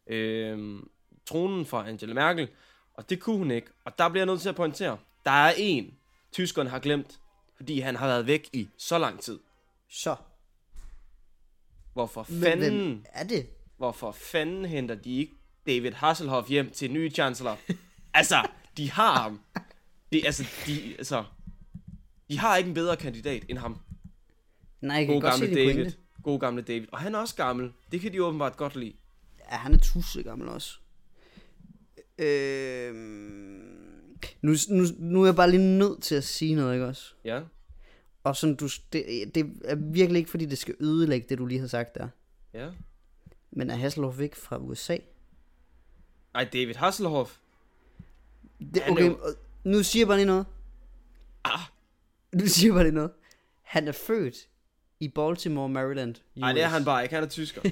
øh, øh, tronen fra Angela Merkel. Og det kunne hun ikke. Og der bliver jeg nødt til at pointere. Der er en, tyskerne har glemt, fordi han har været væk i så lang tid. Så. Hvorfor Men fanden, hvem er det? hvorfor fanden henter de ikke David Hasselhoff hjem til nye chancellor? altså, de har ham. Det, altså, de, altså, de har ikke en bedre kandidat end ham. Nej, jeg kan God godt se gamle det David. pointe. God gamle David. Og han er også gammel. Det kan de åbenbart godt lide. Ja, han er tusse gammel også. Øh, nu, nu, nu er jeg bare lige nødt til at sige noget, ikke også? Ja. Og sådan, du, det, det er virkelig ikke, fordi det skal ødelægge det, du lige har sagt der. Ja. Men er Hasselhoff ikke fra USA? Nej, David Hasselhoff. Det, er okay, jo- nu siger jeg bare lige noget. Ah. Nu siger jeg bare lige noget. Han er født i Baltimore, Maryland. Nej, det er han bare ikke. Han er tysker.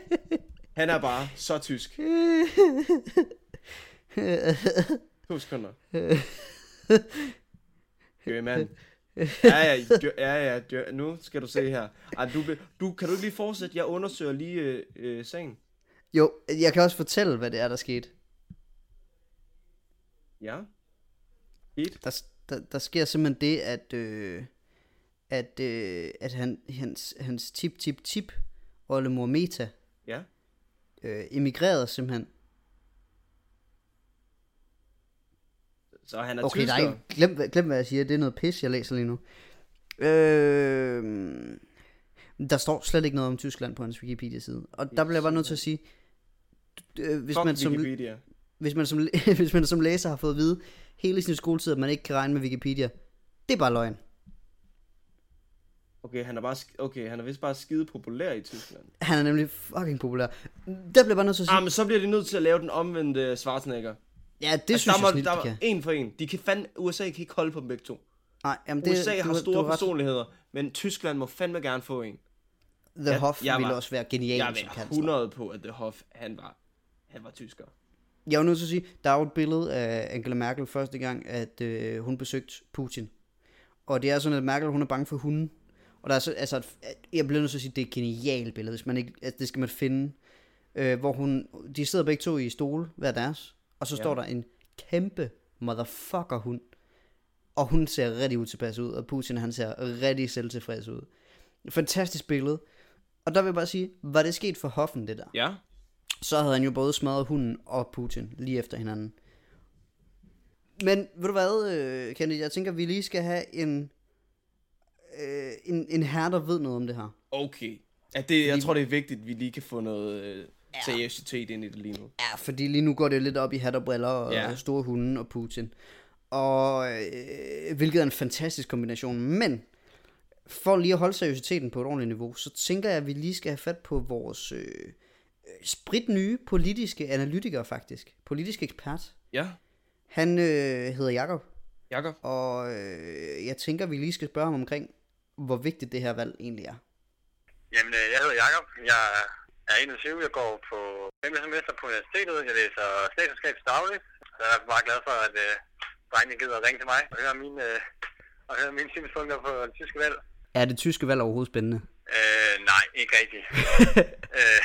han er bare så tysk. To sekunder. German. Ja, ja, djø- ja, ja, djø- nu skal du se her. Ej, du, du, kan du ikke lige fortsætte? Jeg undersøger lige øh, øh, sagen. Jo, jeg kan også fortælle, hvad det er, der skete. Ja. Fedt. Der, der, der sker simpelthen det, at, øh, at, øh, at han, hans, hans tip, tip, tip, oldemor Meta, Ja. øh, emigrerede simpelthen. Så han er Okay, tysker. nej, glem, glem hvad jeg siger, det er noget pis, jeg læser lige nu. Øh, der står slet ikke noget om Tyskland på hans Wikipedia-side. Og der bliver jeg bare nødt til at sige, øh, hvis Fuck man, som, Wikipedia. hvis, man som, hvis man som læser har fået at vide hele sin skoletid, at man ikke kan regne med Wikipedia, det er bare løgn. Okay, han er bare okay, han er vist bare skide populær i Tyskland. Han er nemlig fucking populær. Der bliver bare nødt til at sige, Ah, men så bliver de nødt til at lave den omvendte Schwarzenegger. Ja, det Altså, synes der jeg snilt, der de kan. en for en. De kan fandme, USA kan ikke holde på dem begge to. Nej, jamen det, USA du har du store ret. personligheder, men Tyskland må fandme gerne få en. The Jeg- Hoff jeg ville var- også være genial Jeg som er kansler. 100 på, at The Hoff, han var, han var tysker. Jeg er nødt til at sige, der er jo et billede af Angela Merkel første gang, at øh, hun besøgte Putin. Og det er sådan, at Merkel hun er bange for hunden. Og der er så, altså, jeg bliver nødt til at sige, at det er et genialt billede, hvis man ikke, altså, det skal man finde. Øh, hvor hun, de sidder begge to i stole, hver deres. Og så ja. står der en kæmpe motherfucker hund. Og hun ser rigtig utilpas ud, og Putin han ser rigtig selvtilfreds ud. Fantastisk billede. Og der vil jeg bare sige, var det sket for Hoffen, det der? Ja. så havde han jo både smadret hunden og Putin lige efter hinanden. Men ved du hvad, øh, Kennedy, jeg tænker, vi lige skal have en, øh, en, en herre, der ved noget om det her. Okay. Ja, det, jeg tror, det er vigtigt, at vi lige kan få noget øh, seriøsitet ind i det lige nu. Ja, fordi lige nu går det lidt op i hat og briller og Ja. ja. store hunde og Putin. Og øh, hvilket er en fantastisk kombination. Men for lige at holde seriøsiteten på et ordentligt niveau, så tænker jeg, at vi lige skal have fat på vores øh, spritnye politiske analytiker faktisk. Politisk ekspert. Ja, Han øh, hedder Jakob Jakob. Og øh, jeg tænker, vi lige skal spørge ham omkring, hvor vigtigt det her valg egentlig er. Jamen, øh, jeg hedder Jakob. Jeg er 21. Jeg går på 5. semester på universitetet. Jeg læser statskundskab dagligt. Så jeg er meget glad for, at øh, drengene gider at ringe til mig og høre mine, øh, og høre mine synspunkter på det tyske valg. Er det tyske valg overhovedet spændende? Øh, nej, ikke rigtigt. øh,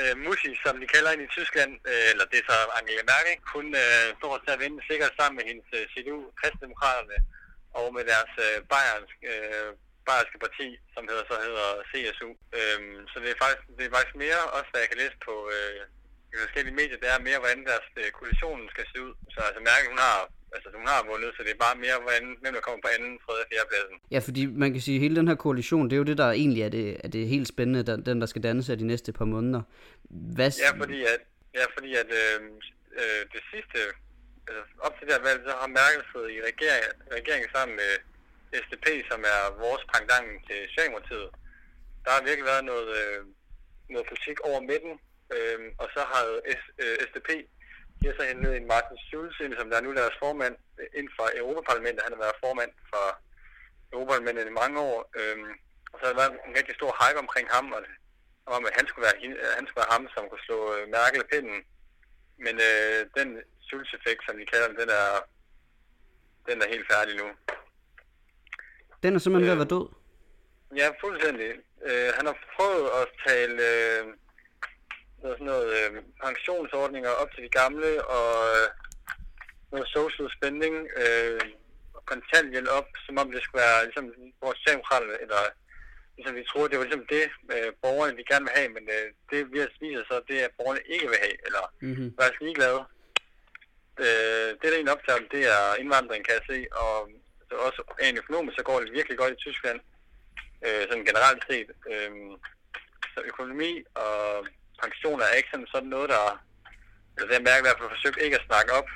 øh, Musi, som de kalder hende i Tyskland, øh, eller det er så Angela Merkel, hun øh, står til at vinde sikkert sammen med hendes øh, CDU, Kristdemokraterne, og med deres øh, bayersk, øh, bayerske parti, som hedder, så hedder CSU. Øhm, så det er, faktisk, det er faktisk mere, også hvad jeg kan læse på øh, i forskellige medier, det er mere, hvordan deres øh, koalition skal se ud. Så altså Merkel, hun har, altså, hun har vundet, så det er bare mere, hvordan, hvem der kommer på anden, tredje og fjerde pladsen. Ja, fordi man kan sige, at hele den her koalition, det er jo det, der egentlig er det, er det helt spændende, den, den der skal danne sig de næste par måneder. Hvad, Ja, fordi at, ja, fordi at øh, øh, det sidste, altså op til det her valg, så har Merkel siddet i regering, regering sammen med SDP, som er vores pangdang til Socialdemokratiet. Der har virkelig været noget, øh, noget politik over midten, øh, og så har S, øh, SDP, de har så hentet en Martin Schulz, som der er nu deres formand øh, inden for Europaparlamentet. Han har været formand for Europaparlamentet i mange år, øh, og så har der været en rigtig stor hype omkring ham, og om, at han skulle være, øh, han skulle være ham, som kunne slå øh, Merkel af pinden. Men øh, den Schulz-effekt, som vi kalder den, den er, den er helt færdig nu den er simpelthen ved at være død. Ja, fuldstændig. Øh, han har prøvet at tale øh, noget, sådan noget øh, pensionsordninger op til de gamle, og øh, noget social spending, øh, og kontanthjælp op, som om det skulle være ligesom vores socialdemokraterne, eller ligesom vi troede, det var ligesom det, øh, borgerne de gerne vil have, men øh, det vi har viser så, det er, at borgerne ikke vil have, eller Mm-hmm. faktisk ligeglade. Øh, det, der egentlig optager det er indvandring, kan jeg se, og også rent økonomisk, så går det virkelig godt i Tyskland, øh, sådan generelt set. Øh, så økonomi og pensioner er ikke sådan, sådan noget, der, eller det er mærke i hvert fald forsøgt ikke at snakke op.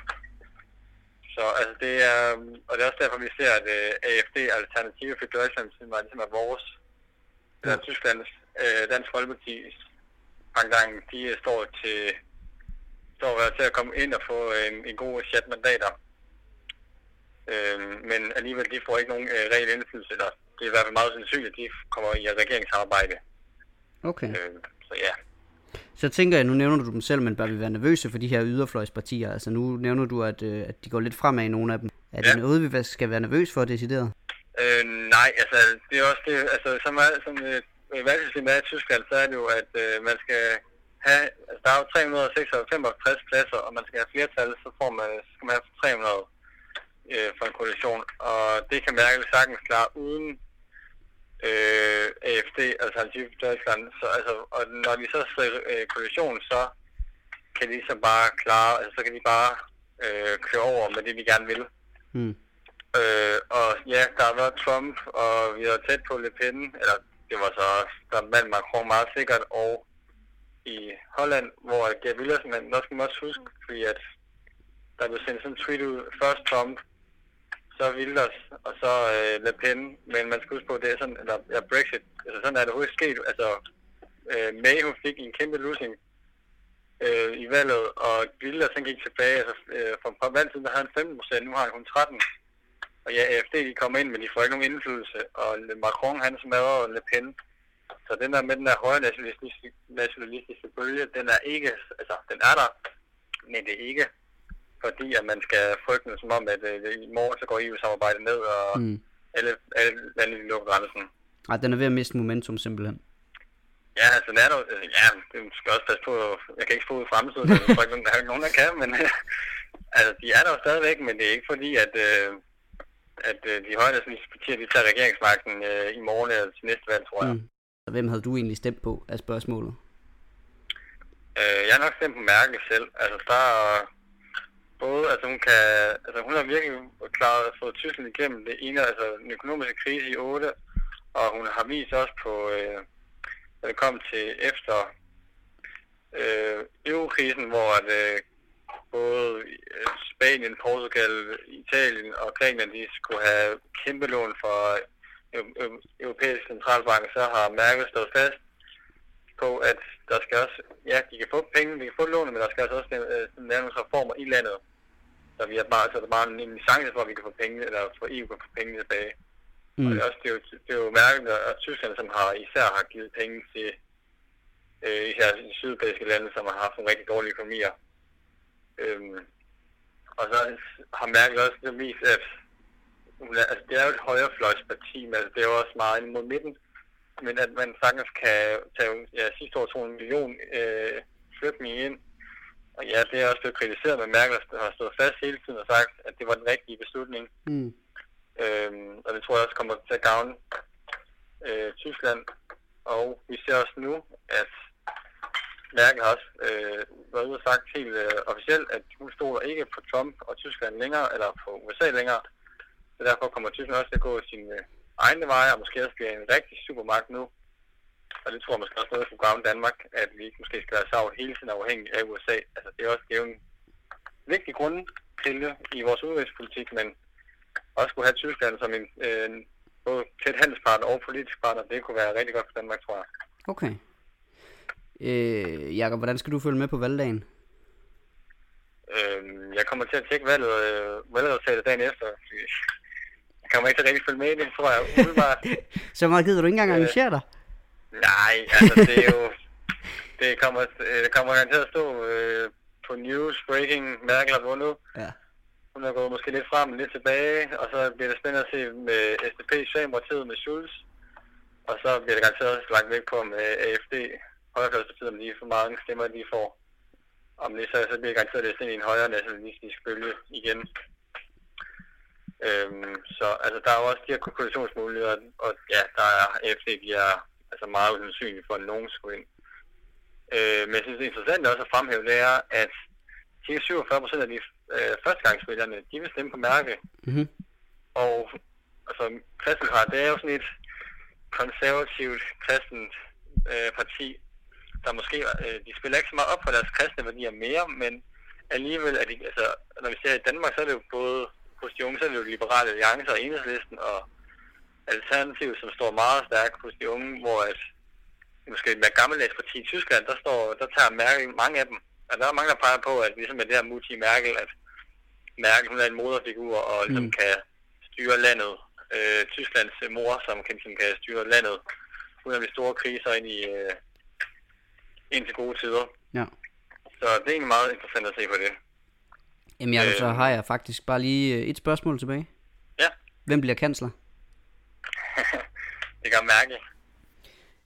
Så altså det er, og det er også derfor, vi ser, at øh, AFD, Alternative for Deutschland, som er, ligesom er vores, eller Tysklands, øh, Dansk Folkeparti's pangdang, de står til, står til at komme ind og få en, en god chat mandater. Øh, men alligevel, de får ikke nogen øh, reel indflydelse, eller det er i hvert fald meget sandsynligt, at de kommer i et regeringssamarbejde. Okay. Øh, så ja. Så tænker jeg, nu nævner du dem selv, men bør vi være nervøse for de her yderfløjspartier? Altså nu nævner du, at, øh, at de går lidt fremad i nogle af dem. Er det Ja. noget, vi skal være nervøs for, decideret? Øh, nej, altså det er også det, altså som, som øh, valgsystemet er i Tyskland, så er det jo, at øh, man skal have, altså der er jo 365 pladser, og man skal have flertal, så får man, så skal man have 300 øh, for en koalition, og det kan Merkel sagtens klare uden øh, AFD, altså Alternative for Deutschland, så altså, og når de så sidder øh, koalition, så kan de så bare klare, altså så kan de bare øh, køre over med det, de gerne vil. Hmm. Øh, og ja, der har været Trump, og vi var tæt på Le Pen, eller det var så der vandt Macron meget sikkert, og i Holland, hvor Gerd Wilders, men der skal man også huske, fordi at der blev sendt sådan en tweet ud, først Trump, så Wilders, og så øh, Le Pen, men man skal huske på, det er sådan, eller ja, Brexit, altså sådan er det overhovedet sket, altså øh, May, hun fik en kæmpe losing øh, i valget, og Wilders, han gik tilbage, altså øh, fra, fra valgtiden, der havde han 15 procent, nu har han kun 13 og ja, AFD de kommer ind, men de får ikke nogen indflydelse, og Macron han smadrer Le Pen. Så den der med den der højre nationalistiske, nationalistiske bølge, den er ikke, altså den er der, men det er ikke fordi, at man skal frygte det som om, at øh, i morgen så går EU-samarbejdet ned, og Mm. alle, alle lande de lukker grænsen. Ej, den er ved at miste momentum simpelthen. Ja, altså den er der, ja, det skal også passe på, jeg kan ikke spå ud i fremtiden, jeg tror ikke, der er nogen, der kan, men altså, de er der jo stadigvæk, men det er ikke fordi, at, øh, at øh, de højere partier, de tager regeringsmagten øh, i morgen eller til næste valg, tror jeg. Mm. Så hvem havde du egentlig stemt på, er spørgsmålet? Øh, jeg har nok stemt på Merkel selv. Altså, der er både, altså hun kan, altså hun har virkelig klaret at få Tyskland igennem det ene, altså den økonomiske krise i 8, og hun har vist også på, øh, da det kom til efter øh, eurokrisen, hvor at, øh, både øh, Spanien, Portugal, Italien og Grækenland, de skulle have kæmpe lån fra øh, øh, Europæisk Centralbank, europæiske centralbanker, så har Merkel stået fast på, at der skal også, ja, de kan få penge, de kan få lån, men der skal altså også øh, lave nogle reformer i landet. Så vi er bare, så der er bare en, en chance for, at vi kan få penge, eller for EU kan få penge tilbage. Mm. Og det er, også, det, er jo, det er jo mærkeligt, at Tyskland, som har især har givet penge til øh, især de sydeuropæiske lande, som har haft nogle rigtig dårlige økonomier. Øhm, og så har Merkel også det vist, at altså, det er jo et højrefløjsparti, men altså, det er jo også meget ind mod midten. Men at man sagtens kan tage, ja, sidste år tog en million øh, flygtninge ind. Og ja, det er også blevet kritiseret, men Merkel har stået fast hele tiden og sagt, at det var den rigtige beslutning. Mm. Øhm, og det tror jeg også kommer til at gavne øh, Tyskland. Og vi ser også nu, at Merkel har også øh, været ude og sagt helt øh, officielt, at hun stoler ikke på Trump og Tyskland længere, eller på USA længere. Så derfor kommer Tyskland også til at gå sine øh, egne veje, og måske også blive en rigtig supermagt nu. Og det tror jeg måske også noget for gavne Danmark, at vi ikke måske skal være savt hele tiden afhængig af USA. Altså det er også det er en vigtig grund til det i vores udenrigspolitik, men også skulle have Tyskland som en øh, både tæt handelspartner og politisk partner, det kunne være rigtig godt for Danmark, tror jeg. Okay. Øh, Jakob, hvordan skal du følge med på valgdagen? Øhm, jeg kommer til at tjekke valget, øh, valgresultatet dagen efter. fordi Jeg kommer ikke at rigtig følge med i det, tror jeg. Umiddelbart. Så meget gider du ikke engang Øh. engagere dig? Nej, altså det er jo... Det kommer, øh, det kommer garanteret at stå øh, på news, breaking, Merkel har vundet. Ja. Hun er gået måske lidt frem, lidt tilbage, og så bliver det spændende at se med SDP, Socialdemokratiet med Schulz. Og så bliver det garanteret lagt væk på med AFD, højrefløjspartiet, om de for mange stemmer, de får. Om det så, så bliver det garanteret ind i en højre nationalistisk bølge igen. Øhm, så altså, der er jo også de her koalitionsmuligheder, og ja, der er AFD, de er altså meget usandsynlige for, at nogen skulle ind. Øh, men jeg synes, det interessante også at fremhæve, det er, at cirka 47 procent af de øh, førstegangsvælgerne, de vil stemme på Merkel. Mm-hmm. Og altså, kristendemokrat, det er jo sådan et konservativt kristent øh, parti, der måske, øh, de spiller ikke så meget op for deres kristne værdier mere, men alligevel er de, altså, når vi ser i Danmark, så er det jo både hos de unge, så er det jo liberale alliancer og enhedslisten og alternativ, som står meget stærkt hos de unge, hvor at, måske et mere gammeldags parti i Tyskland, der, står, der tager Merkel mange af dem. Og der er mange, der peger på, at ligesom med det her Mutti Merkel, at Merkel hun er en moderfigur og ligesom Mm. kan styre landet. Øh, Tysklands mor, som kan, som kan styre landet uden at blive store kriser ind i, øh, indtil gode tider. Ja. Så det er egentlig meget interessant at se på det. Jamen, Jacob, så Øh. har jeg faktisk bare lige øh, et spørgsmål tilbage. Ja, Hvem bliver kansler? det kan mærke.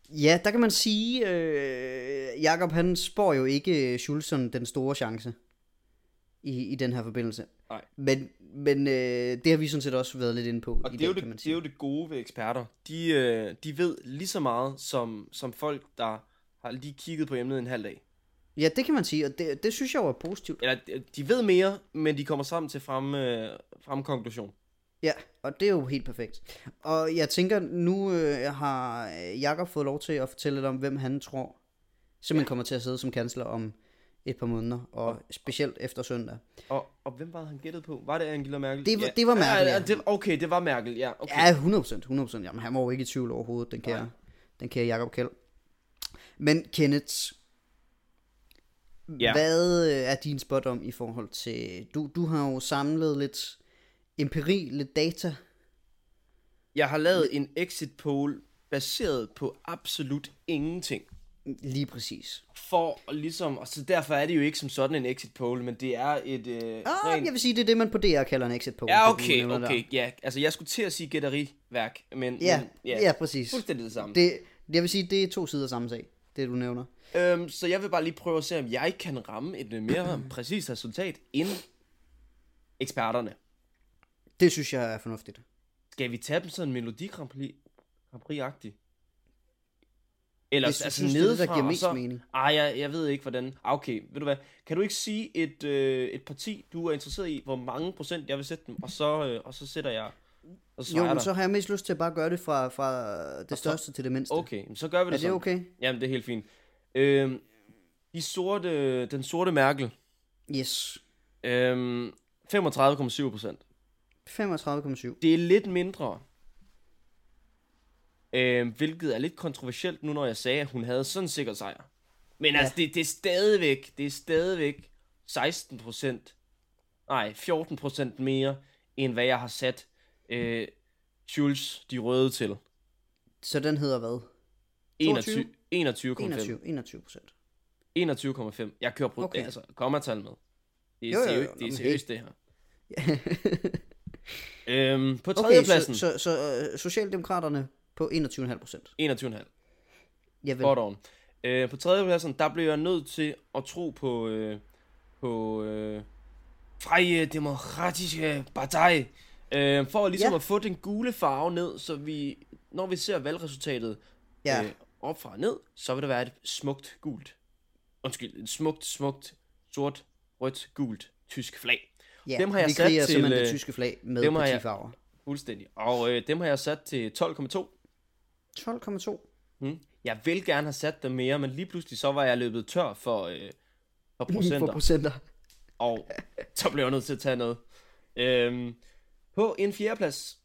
Ja, der kan man sige, øh, Jakob han spår jo ikke øh, Schulz som den store chance i, i den her forbindelse. Nej. Men, men øh, det har vi sådan set også været lidt inde på Og i det er, jo dag, det, kan man det er sige. jo det gode ved eksperter. De, øh, de ved lige så meget som, som folk, der har lige kigget på emnet en halv dag. Ja, det kan man sige, og det, det synes jeg var positivt. Eller de- de ved mere, men de kommer sammen til frem, øh, frem konklusion. Ja, og det er jo helt perfekt. Og jeg tænker, nu øh, har øh, Jakob fået lov til at fortælle lidt om, hvem han tror simpelthen kommer til at sidde som kansler om et par måneder, og specielt efter søndag. Og, og hvem var han gættede på? Var det Angela Merkel? Det var- det var Merkel, ja. ja. ja. Det, okay, det var Merkel, ja. Okay. Ja, 100%, 100%. Jamen, han var jo ikke i tvivl overhovedet, den kære, den kære Jacob Kjeld. Men Kenneth, Ja. hvad øh, er din spot om i forhold til... Du, du har jo samlet lidt empiri, lidt data. Jeg har lavet en exit poll baseret på absolut ingenting. Lige præcis. For ligesom, og så derfor er det jo ikke som sådan en exit poll, men det er et øh, Ah, jeg vil sige, det er det, man på DR kalder en exit poll. Ja, okay, nævner der. okay, ja. Altså, jeg skulle til at sige gætteriværk, men... Ja, men, ja, ja, præcis. Fuldstændig det samme. Det, jeg vil sige, det er to sider samme sag, det du nævner. Øhm, så jeg vil bare lige prøve at se, om jeg kan ramme et mere præcist resultat end eksperterne. Det synes jeg er fornuftigt. Skal vi tage dem sådan en Melodi Grand Prix-agtig? Eller Hvis altså synes, det er det, der giver mest så... mening. Ej, jeg, jeg ved ikke, hvordan... Ah, Okay, ved du hvad? Kan du ikke sige et, øh, et parti, du er interesseret i, hvor mange procent jeg vil sætte dem, og så, øh, og så sætter jeg... Og så Jo, men så har jeg mest lyst til at bare gøre det fra, fra det største til det mindste. Okay, så gør vi Er det det sådan. okay? Jamen, det er helt fint. Øhm, de sorte, den sorte Merkel, Yes. øhm, 35,7 procent. 35,7. Det er lidt mindre, øhm, hvilket er lidt kontroversielt nu, når jeg sagde, at hun havde sådan en sikker sejr. Men Ja. altså, det, det er stadigvæk, det er stadigvæk 16 procent, nej, 14 procent mere, end hvad jeg har sat øh, Schulz de røde til. Så den hedder hvad? 21 22? 21,5. 21, 21 procent. 21,5. Jeg kører på, Okay. okay. altså, kommatal med. Det er, Jo, jo, jo, det er seriøst, det her. øhm, på Okay, tredjepladsen, så, så, så uh, Socialdemokraterne på 21,5 procent. 21,5. Javel. Godt on. Øh, på tredjepladsen, der blev jeg nødt til at tro på, øh, på øh, Freie Demokratiske Partei. Øh, for ligesom Ja. ja. at få den gule farve ned, så vi, når vi ser valgresultatet Ja. øh, op fra og ned, så vil der være et smukt gult. Undskyld, et smukt, smukt, sort, rødt, gult, tysk flag. Ja, dem har jeg sat til, simpelthen det øh, tyske flag med dem har jeg- partifarver. Fuldstændig. Og øh, dem har jeg sat til 12,2. 12,2. Hmm. Jeg vil gerne have sat dem mere, men lige pludselig så var jeg løbet tør for, øh, for procenter. For procenter. og så blev jeg nødt til at tage noget. Øhm, på en fjerdeplads.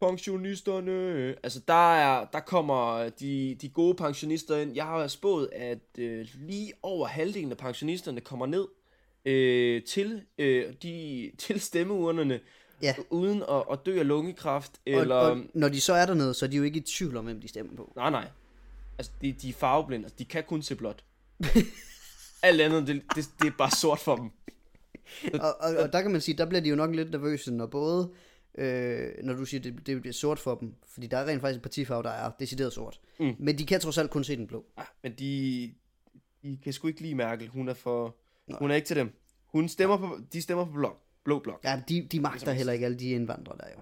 Pensionisterne. Altså, der, er, der kommer de, de gode pensionister ind. Jeg har spået, at øh, lige over halvdelen af pensionisterne kommer ned øh, til, øh, de, til stemmeurnerne, Ja. uden at, at dø af lungekræft. Og, Eller, og når de så er dernede, så er de jo ikke i tvivl om, hvem de stemmer på. Nej, nej. Altså, de, de er farveblinde. Altså, de kan kun se blåt. Alt andet, det, det, det er bare sort for dem. Og, og, og der kan man sige, der bliver de jo nok lidt nervøse, når både, øh, når du siger, det, det bliver sort for dem, fordi der er rent faktisk en partifarve, der er decideret sort. Mm. Men de kan trods alt kun se den blå. Ah, men de, de kan sgu ikke lide Merkel. Hun er for... Hun er ikke til dem. Hun stemmer på, de stemmer på blok, blå blok. Ja, de, de magter heller ikke alle de indvandrere, der er jo.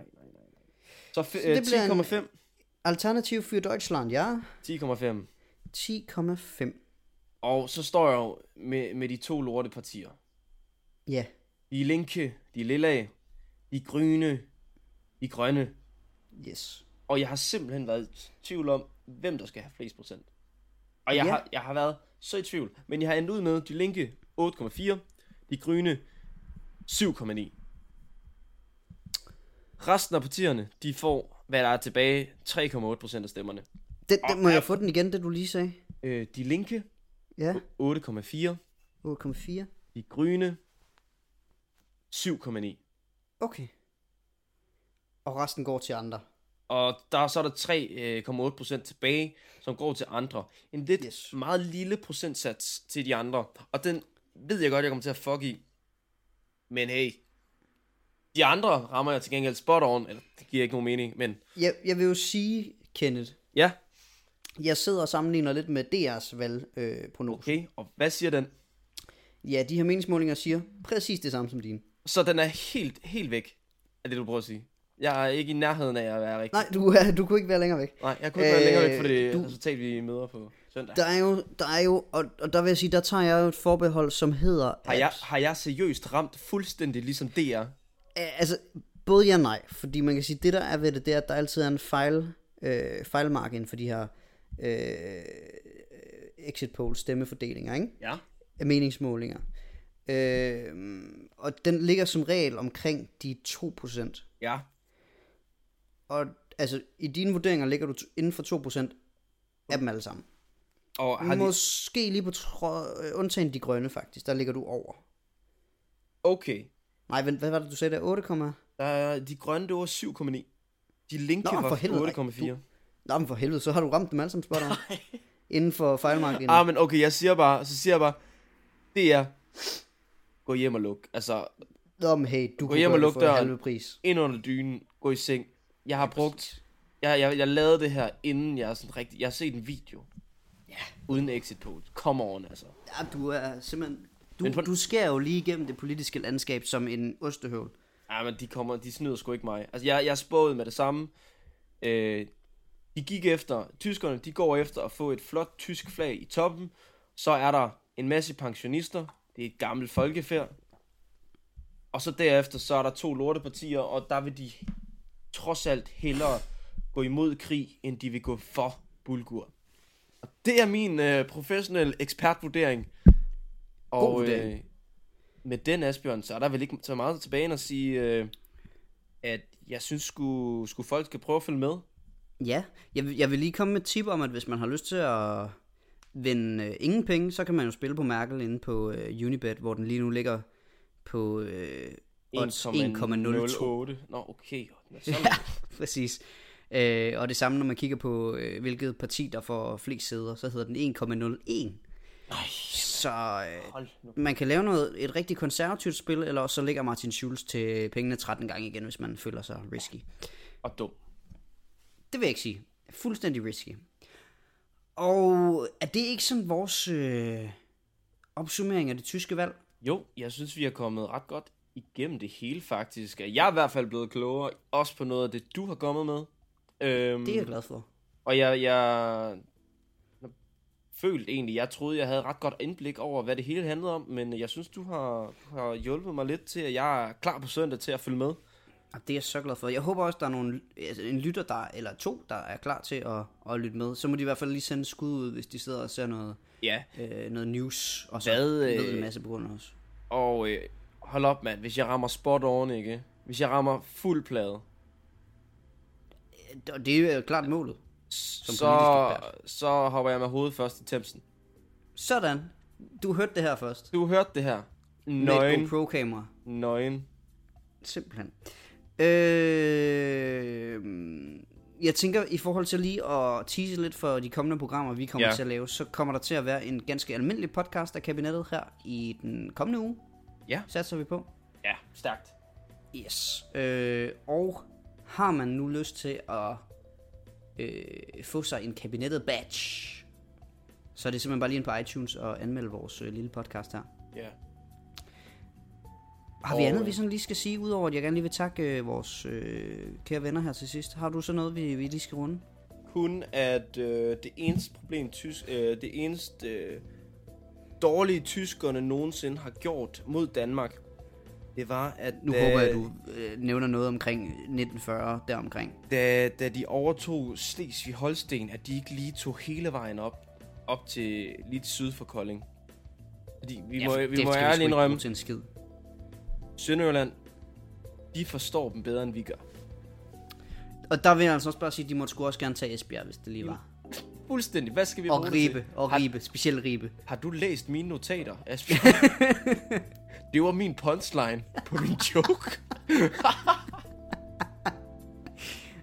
Så, Så f- det øh, bliver en- 10,5. Alternativ for Deutschland, ja. 10,5. 10,5. Og så står jeg jo med, med de to lorte partier. Ja, De linke, de lilla, de grønne, de grønne. yes. Og jeg har simpelthen været i tvivl om, hvem der skal have flest procent. Og jeg, Ja. har, jeg har været så i tvivl. Men jeg har endt ud med de linke 8,4, de grønne 7,9. Resten af partierne, de får, hvad der er tilbage, 3,8 procent af stemmerne. Den, den, må jeg få den igen, det du lige sagde? Øh, de linke Ja, 8,4, 8,4. de grønne 7,9. Okay. Og resten går til andre. Og der er så er der 3,8% tilbage, som går til andre. En lidt Yes. meget lille procentsats til de andre. Og den ved jeg godt, jeg kommer til at fuck i. Men hey, de andre rammer jeg til gengæld spot on. Eller, det giver ikke nogen mening, men Jeg, jeg vil jo sige, Kenneth, ja, jeg sidder og sammenligner lidt med DR's valg øh, okay. Og hvad siger den? Ja, de her meningsmålinger siger præcis det samme som dine. Så den er helt, helt væk af det, du prøver at sige. Jeg er ikke i nærheden af at være rigtig. Nej, du, er- du kunne ikke være længere væk. Nej, jeg kunne ikke være længere væk for det Øh, du- resultat, vi møder på søndag. Der er jo, der er jo og, og der vil jeg sige, der tager jeg jo et forbehold, som hedder, Har jeg, har jeg seriøst ramt fuldstændig ligesom DR? Øh, Altså, både ja og nej, fordi man kan sige, det der er ved det, det er, at der altid er en fejl, øh, fejlmark inden for de her øh, exit poll stemmefordelinger, ikke? Ja. Af meningsmålinger. Øh, og den ligger som regel omkring de 2%. Ja. Og altså, i dine vurderinger ligger du inden for 2% af dem alle sammen. Og har de... Måske lige på tro, øh, undtagen de grønne faktisk, der ligger du over. Okay. Nej, vent, hvad var det, du sagde der? 8, Der er, de grønne, det var 7,9. De linke Nå, var helvede, 8,4. Nå, men for helvede, så har du ramt dem alle sammen on. Inden for fejlmarkedet. Ah, men okay, jeg siger bare, så siger jeg bare, det er, gå hjem og luk. Altså, Nå, men hey, du Gå hjem og luk døren. halve pris. ind under dynen, gå i seng. Jeg har brugt, jeg, jeg, jeg lavede det her, inden jeg er sådan rigtig, jeg har set en video. Ja. Uden exit poll. Come on, altså. Ja, du er simpelthen... Du, på- du skærer jo lige igennem det politiske landskab som en ostehøvl. Ja, men de kommer, de snyder sgu ikke mig. Altså, jeg, jeg spåede med det samme. Øh, de gik efter, tyskerne, de går efter at få et flot tysk flag i toppen. Så er der en masse pensionister. Det er et gammelt folkefærd. Og så derefter, så er der to lortepartier, og der vil de trods alt hellere gå imod krig, end de vil gå for bulgur. Og det er min øh, professionelle ekspertvurdering. Og vurdering. Øh, med den, Asbjørn, så er der vel ikke så meget tilbage end at sige, øh, at jeg synes, skulle, skulle folk skal prøve at følge med. Ja, jeg, vil- jeg vil lige komme med et tip om, at hvis man har lyst til at vinde øh, ingen penge, så kan man jo spille på Merkel inde på øh, Unibet, hvor den lige nu ligger på øh, odds 1,02. 1,08. Nå, okay. Ja, præcis. Øh, og det samme, når man kigger på, øh, hvilket parti, der får flest sæder, så hedder den 1,01. Nej, Så øh, man kan lave noget, et rigtig konservativt spil, eller også så ligger Martin Schulz til pengene 13 gange igen, hvis man føler sig risky. Og dum. Det vil jeg ikke sige. Fuldstændig risky. Og er det ikke sådan vores øh, opsummering af det tyske valg? Jo, jeg synes, vi er kommet ret godt igennem det hele, faktisk. Jeg er i hvert fald blevet klogere, også på noget af det, du har kommet med. Øhm, Det er jeg glad for. Og jeg, jeg følte egentlig, jeg troede, jeg havde ret godt indblik over, hvad det hele handlede om, men jeg synes, du har, har hjulpet mig lidt til, at jeg er klar på søndag til at følge med. Og det er jeg så glad for. Jeg håber også, der er nogle, altså en lytter, der, eller to, der er klar til at, at lytte med. Så må de i hvert fald lige sende skud ud, hvis de sidder og ser noget, Ja. øh, noget news, og så Hvad, ved øh, en masse på grund af os. Og øh, hold op, mand. Hvis jeg rammer spot on, ikke? Hvis jeg rammer fuld plade, Og det er jo klart målet. Som så, så hopper jeg med hovedet først i Thamesen. Sådan. Du hørte det her først. Du hørte det her. Med Nøgen. GoPro-kamera. Nøgen. Simpelthen. Øh, jeg tænker, i forhold til lige at tease lidt for de kommende programmer, vi kommer ja. til at lave, så kommer der til at være en ganske almindelig podcast af kabinettet her i den kommende uge. Ja. Satser vi på. Ja, stærkt. Yes. Øh, og har man nu lyst til at øh, få sig en kabinettet badge, så er det simpelthen bare lige ind på iTunes og anmelde vores øh, lille podcast her. Ja. Har vi Og, andet, øh, vi sådan lige skal sige, udover at jeg gerne lige vil takke øh, vores øh, kære venner her til sidst? Har du så noget, vi, vi lige skal runde? Kun at øh, det eneste problem, tysk, øh, det eneste øh, dårlige tyskerne nogensinde har gjort mod Danmark, det var, at Nu da, håber jeg, du øh, nævner noget omkring 1940, deromkring. da, da de overtog Slesvig-Holsten, at de ikke lige tog hele vejen op, op til lidt syd for Kolding. Fordi vi må, for vi må ærligt indrømme, til en skid. Sønderjylland, de forstår dem bedre, end vi gør. Og der vil jeg altså også bare sige, at de måtte sgu også gerne tage Esbjerg, hvis det lige var. Fuldstændig. Hvad skal vi Og bruge det til? Ribe, og Har- Ribe, specielt Ribe. Har du læst mine notater, Asbjørn? det var min punchline på min joke.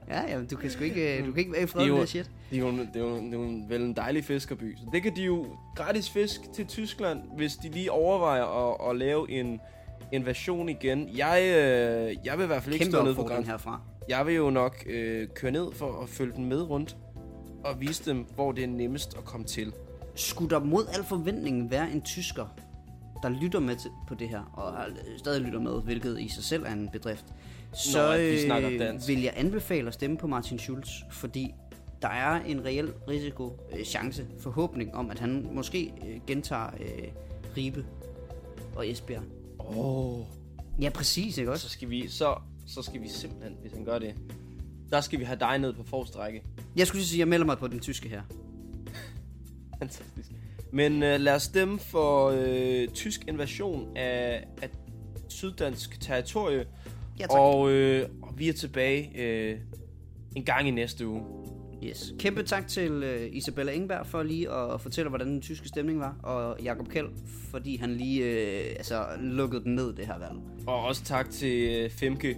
Ja, jamen, du kan sgu ikke, øh, du kan ikke være i fred Det med det shit. det er jo, det er jo, det er jo en, vel en dejlig fiskerby. Så det kan de jo gratis fisk til Tyskland, hvis de lige overvejer at, at lave en invasion igen. Jeg, øh, jeg vil i hvert fald ikke Kæmpe stå ned på opfordring grænsen. herfra. Jeg vil jo nok øh, køre ned for at følge den med rundt og vise dem, hvor det er nemmest at komme til. Skulle der mod al forventning være en tysker, der lytter med til, på det her, og stadig lytter med, hvilket i sig selv er en bedrift, så snakker øh, vil jeg anbefale at stemme på Martin Schulz, fordi der er en reel risiko, øh, chance, forhåbning om, at han måske øh, gentager øh, Ribe og Esbjerg. Åh, oh, Ja, præcis, ikke så også? skal vi så, så skal vi simpelthen, hvis han gør det, der skal vi have dig ned på forreste række. Jeg skulle sige, at jeg melder mig på den tyske her. Fantastisk. Men øh, lad os stemme for øh, tysk invasion af, af syddansk territorie. Ja, tak. og, øh, og vi er tilbage øh, en gang i næste uge. Yes. Kæmpe tak til øh, Isabella Engberg for lige at fortælle, hvordan den tyske stemning var, og Jakob Kjeld, fordi han lige øh, altså, lukkede den ned, det her valg. Og også tak til øh, Femke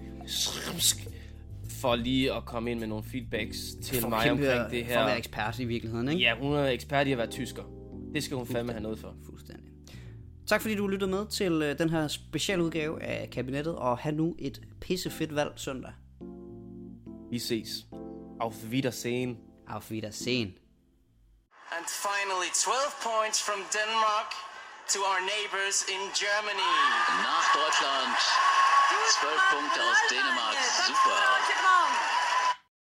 for lige at komme ind med nogle feedbacks til For mig omkring det For at være her. ekspert i virkeligheden, ikke? Ja, hun er ekspert i at være tysker. Det skal hun fandme have noget for. Fuldstændig. Tak fordi du lyttede med til øh, den her specialudgave af kabinettet, og have nu et pissefedt valg søndag. Vi ses. Auf Wiedersehen. Auf Wiedersehen. And finally, 12 points from Denmark to our neighbors in Germany. Nach Deutschland Zwölf Punkte aus Dänemark. Super.